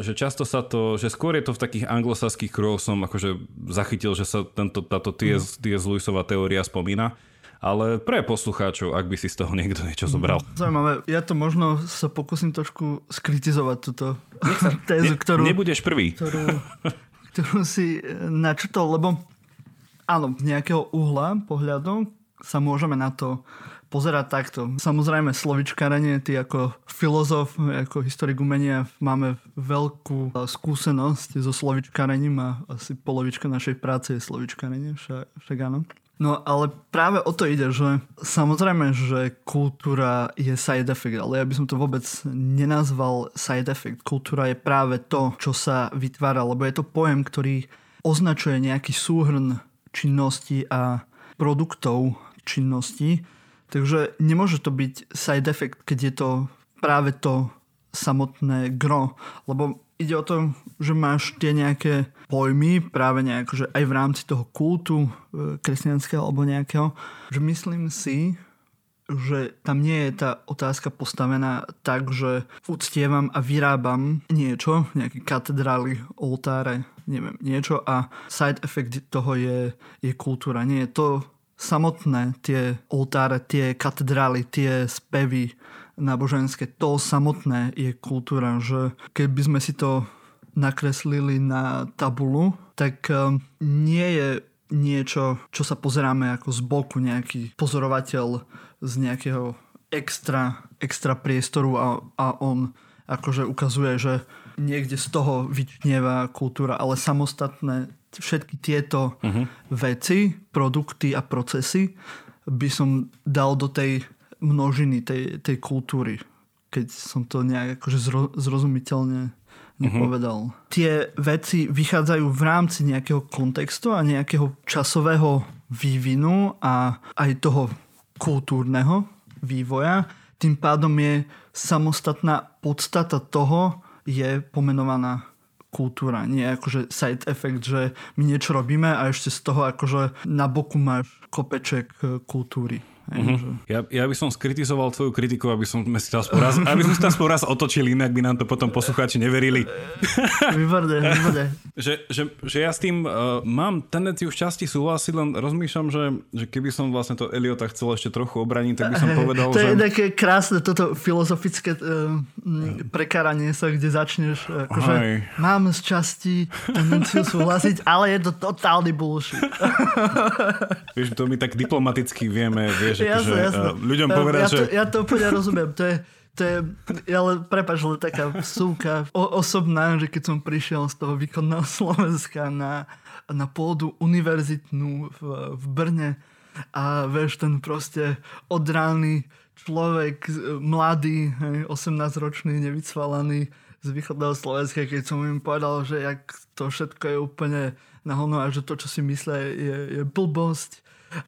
Speaker 2: že často sa to, že skôr je to v takých anglosaských kruhoch som akože zachytil, že sa tento, táto T.S. Mm. Lewisová teória spomína ale pre poslucháčov, ak by si z toho niekto niečo zobral.
Speaker 1: Zaujímavé. Ja to možno sa pokúsim trošku skritizovať túto tézu, ktorú...
Speaker 2: Nebudeš prvý.
Speaker 1: Ktorú, ktorú si e, načrtol, lebo áno, z nejakého uhla pohľadu sa môžeme na to pozerať takto. Samozrejme, slovičkarenie, ty ako filozof, ako historik umenia máme veľkú e, skúsenosť so slovičkarením a asi polovička našej práce je slovičkarenie, však, však áno. No ale práve o to ide, že samozrejme, že kultúra je side effect, ale ja by som to vôbec nenazval side effect. Kultúra je práve to, čo sa vytvára, lebo je to pojem, ktorý označuje nejaký súhrn činnosti a produktov činnosti. Takže nemôže to byť side effect, keď je to práve to samotné gro, lebo ide o to, že máš tie nejaké pojmy práve nejako, že aj v rámci toho kultu e, kresťanského alebo nejakého, že myslím si, že tam nie je tá otázka postavená tak, že uctievam a vyrábam niečo, nejaké katedrály, oltáre, neviem, niečo a side effect toho je, je kultúra. Nie je to samotné, tie oltáre, tie katedrály, tie spevy, náboženské, to samotné je kultúra, že keby sme si to nakreslili na tabulu, tak um, nie je niečo, čo sa pozeráme ako z boku, nejaký pozorovateľ z nejakého extra, extra priestoru a, a on akože ukazuje, že niekde z toho vyčnieva kultúra, ale samostatné všetky tieto uh-huh. veci, produkty a procesy by som dal do tej množiny tej, tej kultúry, keď som to nejak akože zro, zrozumiteľne nepovedal. Uh-huh. Tie veci vychádzajú v rámci nejakého kontextu a nejakého časového vývinu a aj toho kultúrneho vývoja. tým pádom je samostatná podstata toho, je pomenovaná kultúra, nie akože side effect, že my niečo robíme a ešte z toho akože na boku máš kopeček e, kultúry.
Speaker 2: Mm-hmm. Ja, ja by som skritizoval tvoju kritiku, aby som si to raz, aby som si to raz otočil, inak by nám to potom poslucháči neverili.
Speaker 1: Výborné, výborné.
Speaker 2: že, že, že ja s tým uh, mám tendenciu šťastí súhlasiť, len rozmýšľam, že, že keby som vlastne to Eliota chcel ešte trochu obraniť, tak by som povedal,
Speaker 1: to
Speaker 2: že...
Speaker 1: je také krásne toto filozofické uh, prekáranie sa, kde začneš, akože mám z časti tendenciu súhlasiť, ale je to totálny bullshit.
Speaker 2: Vieš, to my tak diplomaticky vieme, vieš, že
Speaker 1: jasne,
Speaker 2: akože,
Speaker 1: jasne.
Speaker 2: ľuďom povedať,
Speaker 1: ja
Speaker 2: že...
Speaker 1: To, ja to úplne rozumiem. To je, to je, ale prepač, ale taká súka o, osobná, že keď som prišiel z toho východného Slovenska na, na pôdu univerzitnú v, v Brne a vieš, ten proste odrány človek, mladý, 18-ročný, nevycvalaný z východného Slovenska, keď som im povedal, že jak to všetko je úplne na a že to, čo si myslia, je, je blbosť.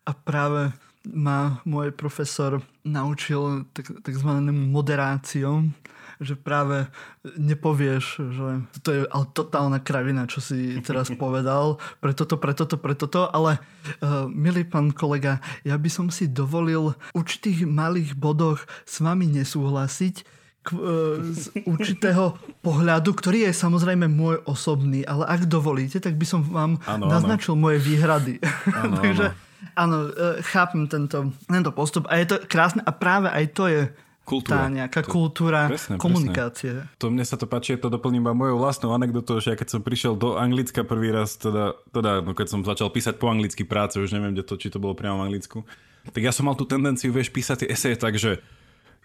Speaker 1: A práve ma môj profesor naučil tak, takzvaným moderáciom, že práve nepovieš, že to je ale totálna kravina, čo si teraz povedal, pre toto, pre toto, pre toto, ale uh, milý pán kolega, ja by som si dovolil v určitých malých bodoch s vami nesúhlasiť, k, uh, z určitého pohľadu, ktorý je samozrejme môj osobný, ale ak dovolíte, tak by som vám ano, naznačil ano. moje výhrady. Ano, Takže ano Áno, e, chápem tento, tento postup a je to krásne a práve aj to je kultúra. tá nejaká to, kultúra presne, komunikácie.
Speaker 2: Presne. To mne sa to páči, to doplním iba mojou vlastnou anekdotou, že ja keď som prišiel do Anglicka prvý raz, teda, teda no keď som začal písať po anglicky práce, už neviem, to, či to bolo priamo v Anglicku, tak ja som mal tú tendenciu, vieš, písať tie eseje tak, že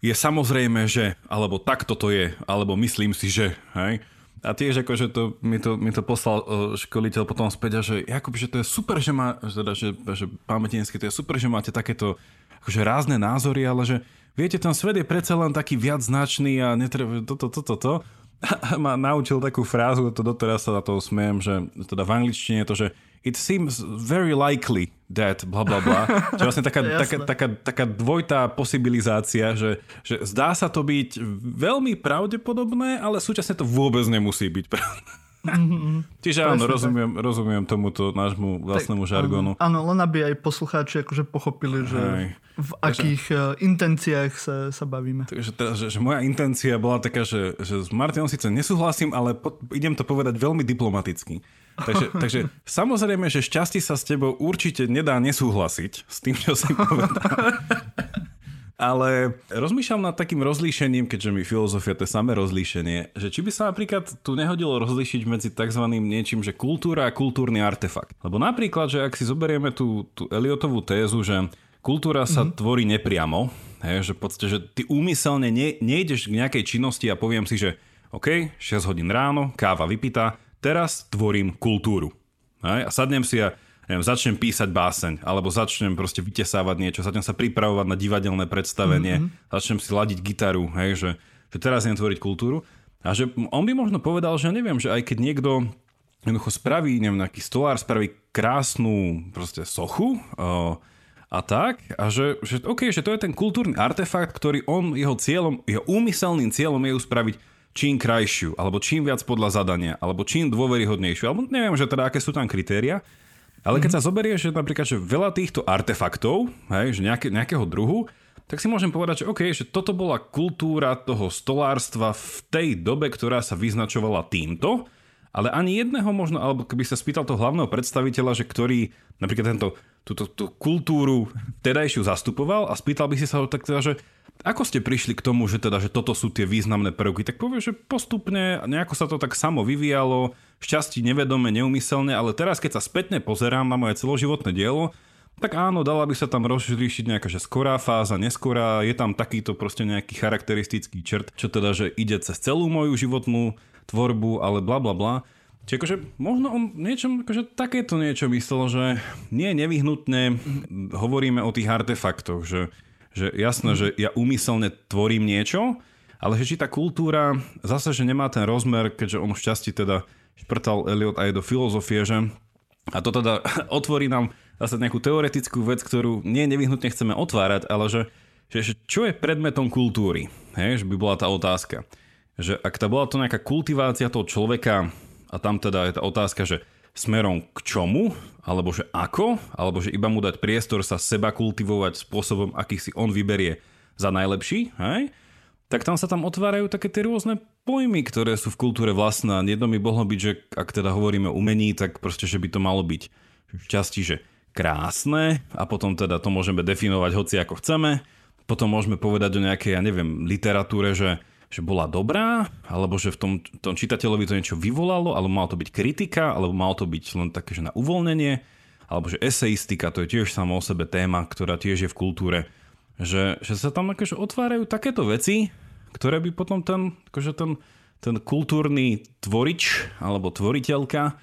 Speaker 2: je samozrejme, že, alebo takto to je, alebo myslím si, že, hej. A tiež akože to, mi, to, mi to poslal uh, školiteľ potom späť, a že Jakub, že to je super, že má, teda, že, že pamätinské, to je super, že máte takéto akože rázne názory, ale že viete, ten svet je predsa len taký viac značný a netreba toto, toto, toto. A ma naučil takú frázu, to doteraz sa na to smiem, že teda v angličtine je to, že it seems very likely that bla bla bla. Čo vlastne taká, taká, taká, taká dvojitá posibilizácia, že, že zdá sa to byť veľmi pravdepodobné, ale súčasne to vôbec nemusí byť pravda. Mm-hmm. Čiže áno, rozumiem, rozumiem tomuto nášmu vlastnému tak, žargonu.
Speaker 1: Áno, len aby aj poslucháči akože pochopili, že aj. v akých takže, intenciách sa, sa bavíme.
Speaker 2: Takže teda, že, že moja intencia bola taká, že, že s Martinom síce nesúhlasím, ale po, idem to povedať veľmi diplomaticky. Takže, takže samozrejme, že šťastie sa s tebou určite nedá nesúhlasiť s tým, čo si povedal. Ale rozmýšľam nad takým rozlíšením, keďže mi filozofia to je samé rozlíšenie, že či by sa napríklad tu nehodilo rozlíšiť medzi tzv. niečím, že kultúra a kultúrny artefakt. Lebo napríklad, že ak si zoberieme tú, tú Eliotovú tézu, že kultúra sa mm-hmm. tvorí nepriamo, hej, že v podstate, že ty úmyselne ne, nejdeš k nejakej činnosti a poviem si, že OK, 6 hodín ráno, káva vypitá, teraz tvorím kultúru. Hej, a sadnem si a neviem, začnem písať báseň, alebo začnem proste vytesávať niečo, začnem sa pripravovať na divadelné predstavenie, mm-hmm. začnem si ladiť gitaru, hej, že, že teraz idem tvoriť kultúru. A že on by možno povedal, že neviem, že aj keď niekto jednoducho spraví, neviem, nejaký stolár, spraví krásnu proste sochu uh, a tak, a že, že OK, že to je ten kultúrny artefakt, ktorý on, jeho cieľom, jeho úmyselným cieľom je spraviť čím krajšiu, alebo čím viac podľa zadania, alebo čím dôveryhodnejšiu, alebo neviem, že teda aké sú tam kritéria, ale keď sa zoberie, že napríklad, že veľa týchto artefaktov, hej, že nejaké, nejakého druhu, tak si môžem povedať, že OK, že toto bola kultúra toho stolárstva v tej dobe, ktorá sa vyznačovala týmto, ale ani jedného možno, alebo keby sa spýtal toho hlavného predstaviteľa, že ktorý napríklad tento, túto tú kultúru tedajšiu zastupoval a spýtal by si sa ho tak teda, že ako ste prišli k tomu, že teda, že toto sú tie významné prvky? Tak povie, že postupne nejako sa to tak samo vyvíjalo, šťastí nevedome, neumyselne, ale teraz keď sa spätne pozerám na moje celoživotné dielo, tak áno, dala by sa tam rozriešiť nejaká že skorá fáza, neskorá, je tam takýto proste nejaký charakteristický črt, čo teda, že ide cez celú moju životnú tvorbu, ale bla bla bla. Čiže akože možno on niečom, akože takéto niečo myslel, že nie nevyhnutne hovoríme o tých artefaktoch, že že jasné, že ja úmyselne tvorím niečo, ale že či tá kultúra zase, že nemá ten rozmer, keďže on v šťastí teda šprtal Eliot aj do filozofie, že a to teda otvorí nám zase nejakú teoretickú vec, ktorú nie nevyhnutne chceme otvárať, ale že že, že čo je predmetom kultúry? Hej, že by bola tá otázka. Že ak tá bola to nejaká kultivácia toho človeka a tam teda je tá otázka, že smerom k čomu, alebo že ako, alebo že iba mu dať priestor sa seba kultivovať spôsobom, aký si on vyberie za najlepší, hej? tak tam sa tam otvárajú také tie rôzne pojmy, ktoré sú v kultúre vlastné. Jedno by mohlo byť, že ak teda hovoríme o umení, tak proste, že by to malo byť v časti, že krásne a potom teda to môžeme definovať hoci ako chceme. Potom môžeme povedať o nejakej, ja neviem, literatúre, že že bola dobrá, alebo že v tom, tom čitateľovi to niečo vyvolalo, alebo malo to byť kritika, alebo malo to byť len také, že na uvoľnenie, alebo že eseistika, to je tiež samo o sebe téma, ktorá tiež je v kultúre. Že, že sa tam akože otvárajú takéto veci, ktoré by potom ten, akože ten, ten kultúrny tvorič alebo tvoriteľka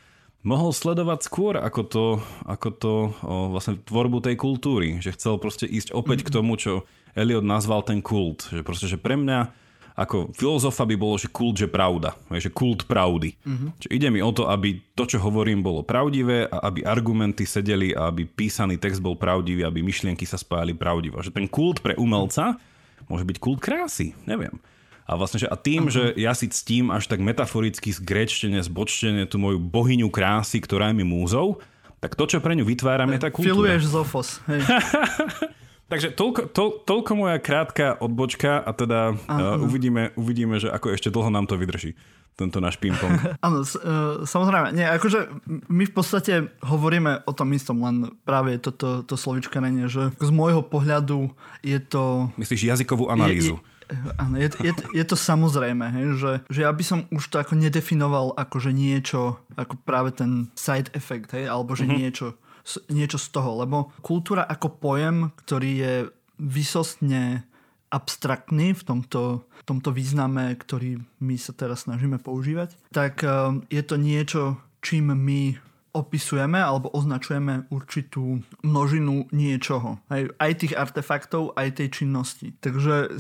Speaker 2: mohol sledovať skôr ako to, ako to o, vlastne tvorbu tej kultúry. Že chcel proste ísť opäť mm-hmm. k tomu, čo Eliot nazval ten kult. Že proste, že pre mňa ako filozofa by bolo, že kult, že pravda. Že kult pravdy. Mm-hmm. Čiže ide mi o to, aby to, čo hovorím, bolo pravdivé a aby argumenty sedeli a aby písaný text bol pravdivý, aby myšlienky sa spájali pravdivo. Že ten kult pre umelca môže byť kult krásy. Neviem. A vlastne, že a tým, uh-huh. že ja si ctím až tak metaforicky zgrečtene, zbočtene tú moju bohyňu krásy, ktorá je mi múzou, tak to, čo pre ňu vytváram, je tá kultúra.
Speaker 1: Filuješ Zofos. Hej.
Speaker 2: Takže toľko, to, toľko moja krátka odbočka a teda uh, uvidíme, uvidíme, že ako ešte dlho nám to vydrží tento náš ping-pong.
Speaker 1: Áno, uh, samozrejme. Nie, akože my v podstate hovoríme o tom istom, len práve toto to, to slovičkarenie, že z môjho pohľadu je to...
Speaker 2: Myslíš jazykovú analýzu?
Speaker 1: Je, je, áno, je, je, je to samozrejme, hej, že, že ja by som už to ako nedefinoval ako že niečo, ako práve ten side effect, hej, alebo že mm-hmm. niečo niečo z toho, lebo kultúra ako pojem, ktorý je vysostne abstraktný v tomto, v tomto význame, ktorý my sa teraz snažíme používať, tak eh, je to niečo, čím my opisujeme alebo označujeme určitú množinu niečoho. Aj, aj tých artefaktov, aj tej činnosti. Takže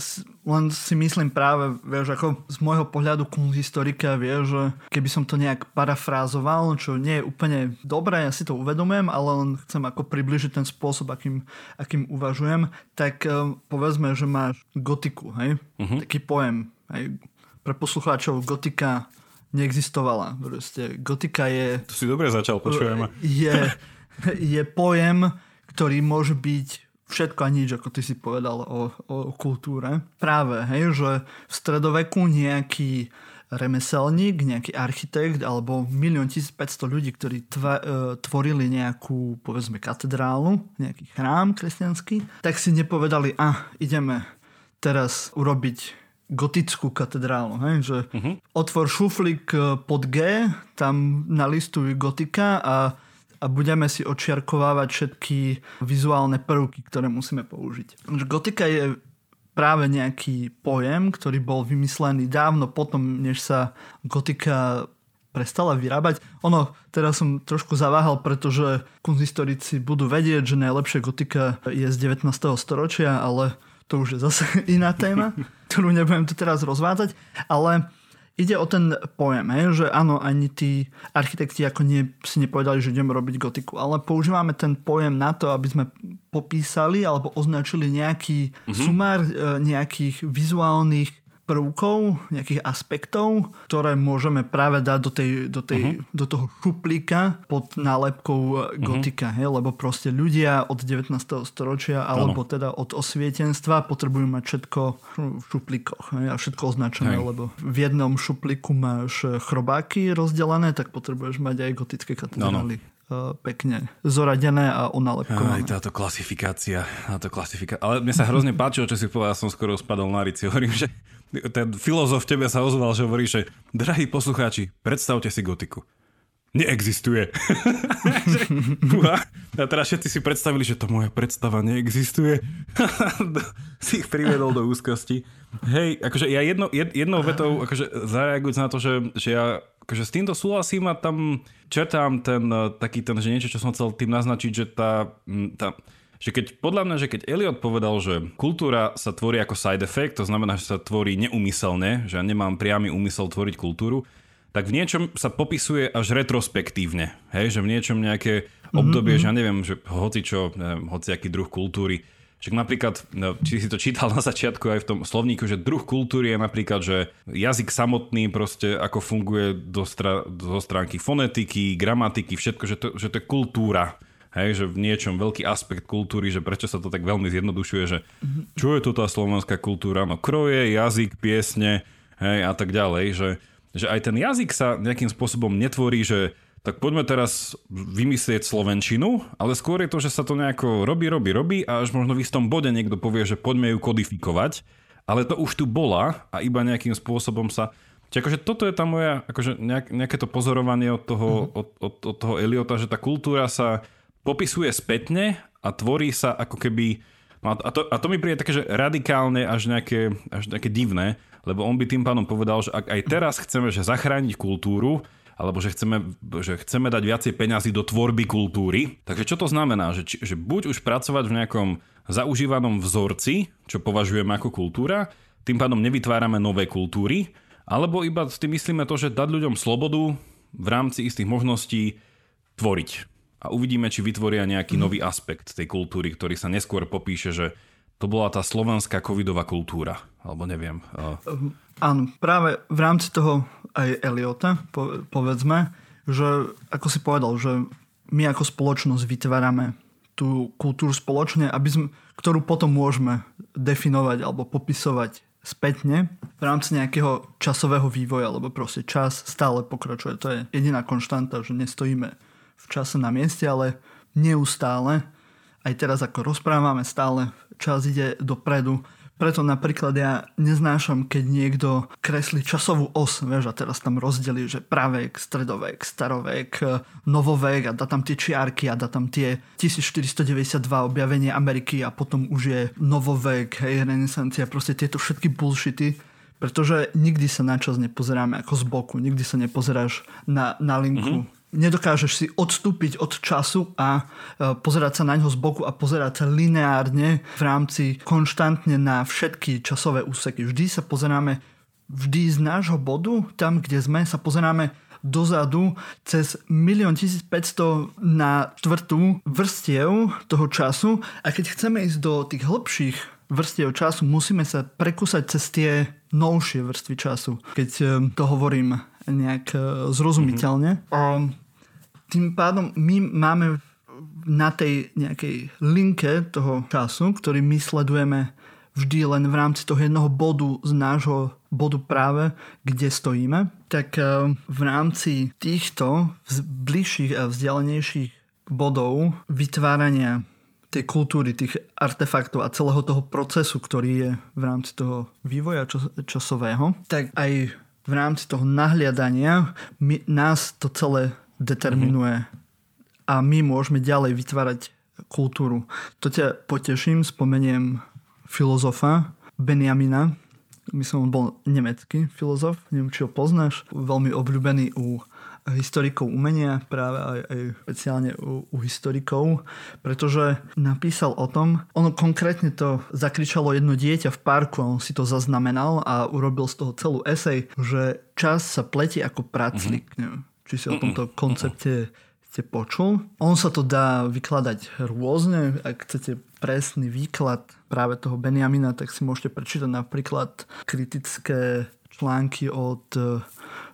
Speaker 1: len si myslím práve, vieš, ako z môjho pohľadu kunsthistorika, vie, že keby som to nejak parafrázoval, čo nie je úplne dobré, ja si to uvedomujem, ale len chcem ako približiť ten spôsob, akým, akým uvažujem, tak um, povedzme, že máš gotiku, hej? Uh-huh. Taký pojem. Hej? Pre poslucháčov gotika neexistovala. Proste gotika je...
Speaker 2: To si dobre začal, počujeme.
Speaker 1: Je, je pojem, ktorý môže byť všetko a nič, ako ty si povedal o, o kultúre. Práve, hej, že v stredoveku nejaký remeselník, nejaký architekt alebo milión 1500 ľudí, ktorí tva, e, tvorili nejakú, povedzme, katedrálu, nejaký chrám kresťanský, tak si nepovedali, a ideme teraz urobiť gotickú katedrálu. Hej? Že uh-huh. Otvor šuflík e, pod G, tam nalistuj gotika a, a budeme si očiarkovávať všetky vizuálne prvky, ktoré musíme použiť. Gotika je práve nejaký pojem, ktorý bol vymyslený dávno potom, než sa gotika prestala vyrábať. Ono, teraz som trošku zaváhal, pretože kunsthistorici budú vedieť, že najlepšia gotika je z 19. storočia, ale to už je zase iná téma, ktorú nebudem tu teraz rozvádzať, ale ide o ten pojem, hej, že áno, ani tí architekti ako nie, si nepovedali, že ideme robiť gotiku, ale používame ten pojem na to, aby sme popísali alebo označili nejaký mm-hmm. sumár e, nejakých vizuálnych prvkov, nejakých aspektov, ktoré môžeme práve dať do, tej, do, tej, uh-huh. do toho šuplíka pod nálepkou uh-huh. gotika, hej? lebo proste ľudia od 19. storočia alebo ano. teda od osvietenstva potrebujú mať všetko v šuplíkoch hej? a všetko označené, hej. lebo v jednom šuplíku máš chrobáky rozdelené, tak potrebuješ mať aj gotické katedrály. Ano pekne zoradené a onalepkované.
Speaker 2: Aj táto klasifikácia, táto klasifikácia. Ale mne sa hrozne páčilo, čo si povedal, som skoro spadol na rici. Hovorím, že ten filozof tebe sa ozval, že hovorí, že drahí poslucháči, predstavte si gotiku. Neexistuje. a teraz všetci si predstavili, že to moja predstava neexistuje. si ich privedol do úzkosti. Hej, akože ja jedno, jed, jednou vetou akože zareagujúc na to, že, že ja akože s týmto súhlasím a tam čertám ten taký ten, že niečo, čo som chcel tým naznačiť, že tá, tá že keď, podľa mňa, že keď Eliot povedal, že kultúra sa tvorí ako side effect, to znamená, že sa tvorí neumyselne, že ja nemám priamy úmysel tvoriť kultúru, tak v niečom sa popisuje až retrospektívne. Hej, že v niečom nejaké obdobie, mm-hmm. že ja neviem, že hoci čo, neviem, hoci aký druh kultúry, Však napríklad, no, či si to čítal na začiatku aj v tom slovníku, že druh kultúry je napríklad, že jazyk samotný proste ako funguje do, stra- do stránky fonetiky, gramatiky, všetko, že to, že to je kultúra. Hej, že v niečom veľký aspekt kultúry, že prečo sa to tak veľmi zjednodušuje, že čo je to tá slovenská kultúra? No kroje, jazyk, piesne, hej, a tak ďalej, že, že aj ten jazyk sa nejakým spôsobom netvorí, že tak poďme teraz vymyslieť slovenčinu, ale skôr je to, že sa to nejako robí, robí, robí a až možno v istom bode niekto povie, že poďme ju kodifikovať, ale to už tu bola a iba nejakým spôsobom sa Čiže akože toto je tá moja, akože nejak, nejaké to pozorovanie od toho, mm-hmm. od, od, od toho Eliota, že tá kultúra sa popisuje spätne a tvorí sa ako keby... No a, to, a to mi príde také, že radikálne až nejaké, až nejaké divné, lebo on by tým pánom povedal, že ak aj teraz chceme že zachrániť kultúru, alebo že chceme, že chceme dať viacej peňazí do tvorby kultúry. Takže čo to znamená? Že, že buď už pracovať v nejakom zaužívanom vzorci, čo považujeme ako kultúra, tým pádom nevytvárame nové kultúry, alebo iba s tým myslíme to, že dať ľuďom slobodu v rámci istých možností tvoriť a uvidíme, či vytvoria nejaký nový aspekt tej kultúry, ktorý sa neskôr popíše, že to bola tá slovenská covidová kultúra, alebo neviem.
Speaker 1: Um, áno, práve v rámci toho aj Eliota, povedzme, že ako si povedal, že my ako spoločnosť vytvárame tú kultúru spoločne, aby sme, ktorú potom môžeme definovať alebo popisovať spätne v rámci nejakého časového vývoja, lebo proste čas stále pokračuje. To je jediná konštanta, že nestojíme v čase na mieste, ale neustále, aj teraz ako rozprávame, stále čas ide dopredu. Preto napríklad ja neznášam, keď niekto kreslí časovú os, vieš, a teraz tam rozdelí, že pravek, stredovek, starovek, novovek a dá tam tie čiarky a dá tam tie 1492 objavenie Ameriky a potom už je novovek, hej, renesancia, proste tieto všetky bullshity, pretože nikdy sa na čas nepozeráme ako z boku, nikdy sa nepozeráš na, na linku. Mm-hmm nedokážeš si odstúpiť od času a e, pozerať sa na ňo z boku a pozerať sa lineárne v rámci konštantne na všetky časové úseky. Vždy sa pozeráme vždy z nášho bodu, tam kde sme, sa pozeráme dozadu cez 1 1500 na štvrtú vrstiev toho času a keď chceme ísť do tých hĺbších vrstiev času, musíme sa prekúsať cez tie novšie vrstvy času, keď e, to hovorím nejak e, zrozumiteľne. Mm-hmm tým pádom my máme na tej nejakej linke toho času, ktorý my sledujeme vždy len v rámci toho jedného bodu z nášho bodu práve, kde stojíme, tak eh, v rámci týchto bližších a vzdialenejších bodov vytvárania tej kultúry, tých artefaktov a celého toho procesu, ktorý je v rámci toho vývoja časového, tak aj v rámci toho nahliadania my, nás to celé determinuje mm-hmm. a my môžeme ďalej vytvárať kultúru. To ťa poteším, spomeniem filozofa Benjamina, myslím, on bol nemecký filozof, neviem, či ho poznáš, veľmi obľúbený u historikov umenia, práve aj, aj špeciálne u, u historikov, pretože napísal o tom, ono konkrétne to zakričalo jedno dieťa v parku a on si to zaznamenal a urobil z toho celú esej, že čas sa pletie ako praclik. Mm-hmm či si o tomto koncepte ste počul. On sa to dá vykladať rôzne. Ak chcete presný výklad práve toho Benjamina, tak si môžete prečítať napríklad kritické články od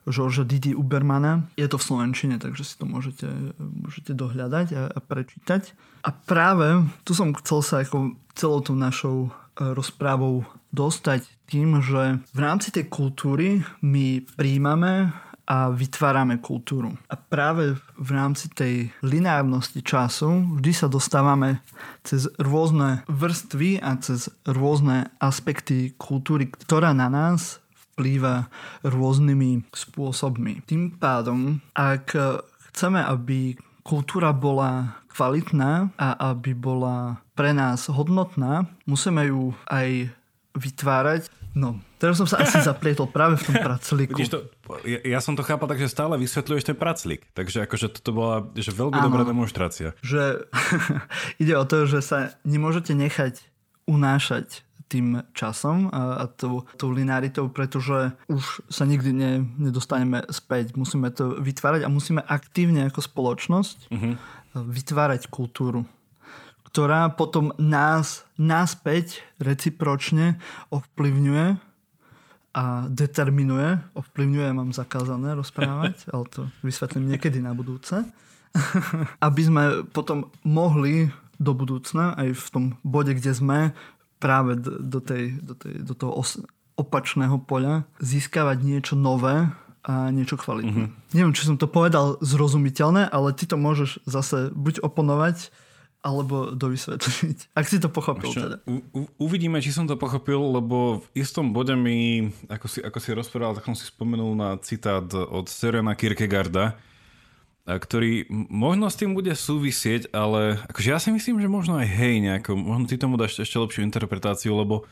Speaker 1: Žorža eh, Didi Ubermana. Je to v Slovenčine, takže si to môžete, môžete dohľadať a, a prečítať. A práve tu som chcel sa ako celou tou našou eh, rozprávou dostať tým, že v rámci tej kultúry my príjmame a vytvárame kultúru. A práve v rámci tej lineárnosti času vždy sa dostávame cez rôzne vrstvy a cez rôzne aspekty kultúry, ktorá na nás vplýva rôznymi spôsobmi. Tým pádom, ak chceme, aby kultúra bola kvalitná a aby bola pre nás hodnotná, musíme ju aj vytvárať. No, teraz som sa asi zaplietol práve v tom praclíku.
Speaker 2: Vidíš to, ja, ja som to chápal tak, že stále vysvetľuješ ten praclík. Takže akože toto bola že veľmi Áno, dobrá demonstrácia.
Speaker 1: Že ide o to, že sa nemôžete nechať unášať tým časom a, a tou, tou linearitou, pretože už sa nikdy ne, nedostaneme späť. Musíme to vytvárať a musíme aktívne ako spoločnosť uh-huh. vytvárať kultúru ktorá potom nás naspäť recipročne ovplyvňuje a determinuje. Ovplyvňuje, mám zakázané rozprávať, ale to vysvetlím niekedy na budúce. Aby sme potom mohli do budúcna, aj v tom bode, kde sme, práve do, tej, do, tej, do toho os, opačného poľa, získavať niečo nové a niečo kvalitné. Mm-hmm. Neviem, či som to povedal zrozumiteľné, ale ty to môžeš zase buď oponovať, alebo dovysvetliť. Ak si to pochopil Ešte, teda. U,
Speaker 2: u, uvidíme, či som to pochopil, lebo v istom bode mi, ako si, ako si rozprával, tak som si spomenul na citát od Serena Kierkegaarda, ktorý možno s tým bude súvisieť, ale akože ja si myslím, že možno aj hej nejako, možno ty tomu dáš ešte lepšiu interpretáciu, lebo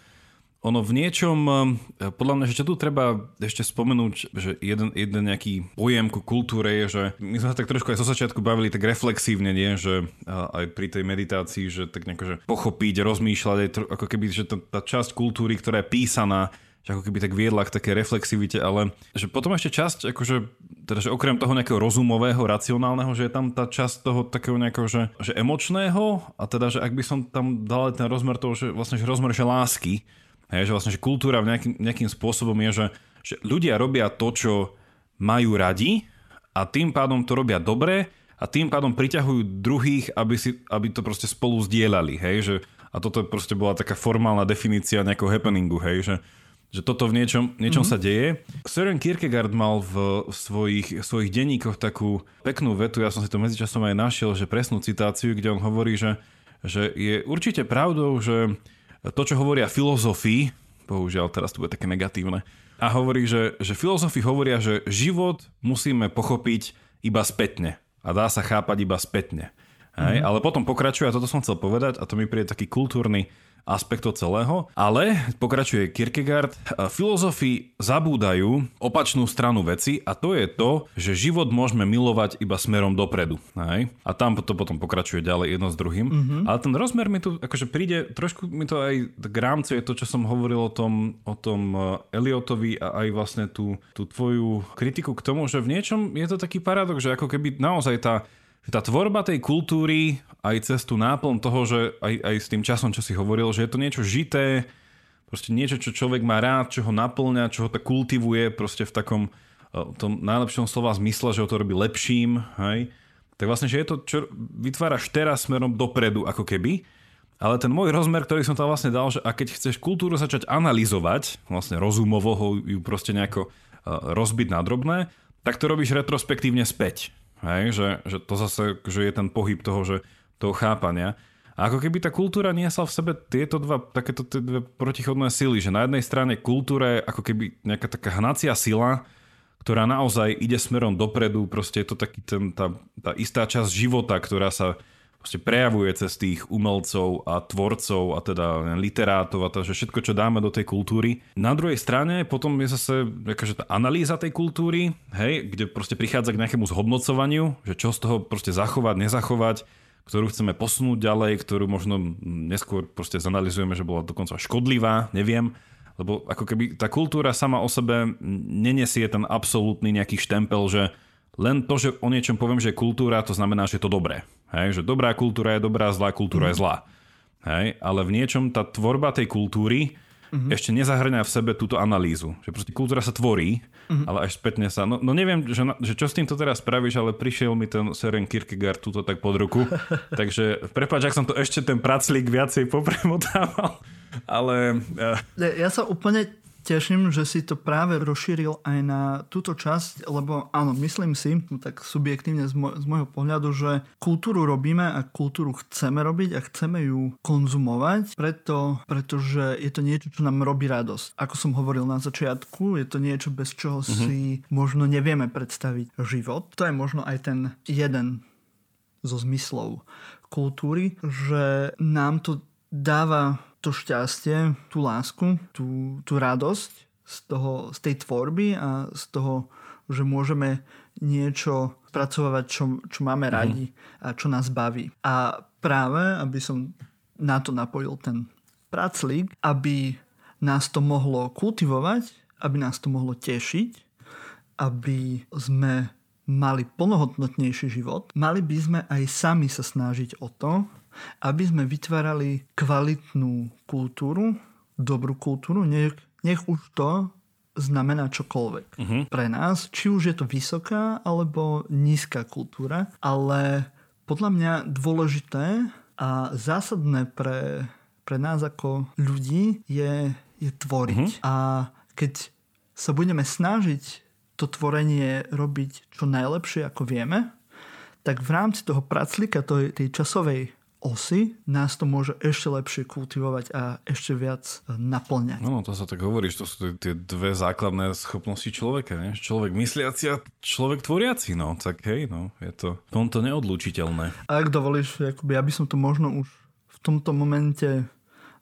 Speaker 2: ono v niečom, eh, podľa mňa, že čo tu treba ešte spomenúť, že jeden, jeden nejaký pojem ku kultúre je, že my sme sa tak trošku aj zo začiatku bavili tak reflexívne, nie? že aj pri tej meditácii, že tak nejako, že pochopiť, rozmýšľať, aj ako keby, že tá, tá časť kultúry, ktorá je písaná, že ako keby tak viedla k také reflexivite, ale že potom ešte časť, akože, teda, že okrem toho nejakého rozumového, racionálneho, že je tam tá časť toho takého nejakého, že, že emočného a teda, že ak by som tam dal ten rozmer toho, že vlastne, že rozmer, že lásky, Hej, že vlastne, že kultúra nejakým, nejakým spôsobom je, že, že ľudia robia to, čo majú radi a tým pádom to robia dobre a tým pádom priťahujú druhých, aby, si, aby to proste spolu zdieľali, hej, že a toto proste bola taká formálna definícia nejakého happeningu, hej, že, že toto v niečom, niečom mm-hmm. sa deje. Søren Kierkegaard mal v, v svojich, svojich denníkoch takú peknú vetu, ja som si to medzičasom aj našiel, že presnú citáciu, kde on hovorí, že, že je určite pravdou, že to, čo hovoria filozofii, bohužiaľ teraz to bude také negatívne, a hovorí, že, že filozofi hovoria, že život musíme pochopiť iba spätne a dá sa chápať iba spätne. Hej? Mm-hmm. Ale potom pokračuje, a toto som chcel povedať, a to mi príde taký kultúrny aspekt celého. Ale, pokračuje Kierkegaard, filozofi zabúdajú opačnú stranu veci a to je to, že život môžeme milovať iba smerom dopredu. Hej? A tam to potom pokračuje ďalej jedno s druhým. Mm-hmm. Ale ten rozmer mi tu akože príde, trošku mi to aj k rámcu je to, čo som hovoril o tom, o tom Eliotovi a aj vlastne tú, tú tvoju kritiku k tomu, že v niečom je to taký paradox, že ako keby naozaj tá tá tvorba tej kultúry aj cez tú náplň toho, že aj, aj s tým časom, čo si hovoril, že je to niečo žité, proste niečo, čo človek má rád, čo ho naplňa, čo ho tak kultivuje proste v takom eh, tom najlepšom slova zmysle, že ho to robí lepším, hej. Tak vlastne, že je to, čo vytváraš teraz smerom dopredu, ako keby. Ale ten môj rozmer, ktorý som tam vlastne dal, že a keď chceš kultúru začať analyzovať, vlastne rozumovo ho ju proste nejako eh, rozbiť na drobné, tak to robíš retrospektívne späť. Hej, že, že to zase že je ten pohyb toho, že, toho chápania. A ako keby tá kultúra niesla v sebe tieto dva, takéto tie dve protichodné sily, že na jednej strane kultúra je ako keby nejaká taká hnacia sila, ktorá naozaj ide smerom dopredu, proste je to taký ten, tá, tá istá časť života, ktorá sa proste prejavuje cez tých umelcov a tvorcov a teda literátov a to, že všetko, čo dáme do tej kultúry. Na druhej strane potom je zase akože tá analýza tej kultúry, hej, kde proste prichádza k nejakému zhodnocovaniu, že čo z toho proste zachovať, nezachovať, ktorú chceme posunúť ďalej, ktorú možno neskôr proste zanalizujeme, že bola dokonca škodlivá, neviem. Lebo ako keby tá kultúra sama o sebe nenesie ten absolútny nejaký štempel, že len to, že o niečom poviem, že kultúra, to znamená, že je to dobré. Hej, že dobrá kultúra je dobrá, zlá kultúra mm. je zlá. Hej, ale v niečom tá tvorba tej kultúry mm-hmm. ešte nezahrňa v sebe túto analýzu. Že proste kultúra sa tvorí, mm-hmm. ale až spätne sa... No, no neviem, že, že čo s týmto teraz spravíš, ale prišiel mi ten Seren Kierkegaard túto tak pod ruku. Takže prepáč, ak som to ešte ten praclík viacej popremotával. Ale... Uh...
Speaker 1: Ja sa úplne teším, že si to práve rozšíril aj na túto časť, lebo áno, myslím si, tak subjektívne z, môj, z môjho pohľadu, že kultúru robíme a kultúru chceme robiť a chceme ju konzumovať, preto, pretože je to niečo, čo nám robí radosť. Ako som hovoril na začiatku, je to niečo, bez čoho mm-hmm. si možno nevieme predstaviť život. To je možno aj ten jeden zo zmyslov kultúry, že nám to dáva to šťastie, tú lásku, tú, tú radosť z, toho, z tej tvorby a z toho, že môžeme niečo spracovať, čo, čo máme mm-hmm. radi a čo nás baví. A práve, aby som na to napojil ten praclík, aby nás to mohlo kultivovať, aby nás to mohlo tešiť, aby sme mali plnohodnotnejší život, mali by sme aj sami sa snažiť o to, aby sme vytvárali kvalitnú kultúru, dobrú kultúru, nech, nech už to znamená čokoľvek uh-huh. pre nás, či už je to vysoká alebo nízka kultúra, ale podľa mňa dôležité a zásadné pre, pre nás ako ľudí je, je tvoriť. Uh-huh. A keď sa budeme snažiť to tvorenie robiť čo najlepšie, ako vieme, tak v rámci toho praclika, tej, tej časovej osy nás to môže ešte lepšie kultivovať a ešte viac e, naplňať.
Speaker 2: No, to sa tak hovoríš, to sú tie dve základné schopnosti človeka, ne? Človek mysliaci a človek tvoriaci, no, tak hej, no, je to v tomto neodlučiteľné.
Speaker 1: A ak dovolíš, akoby, aby som to možno už v tomto momente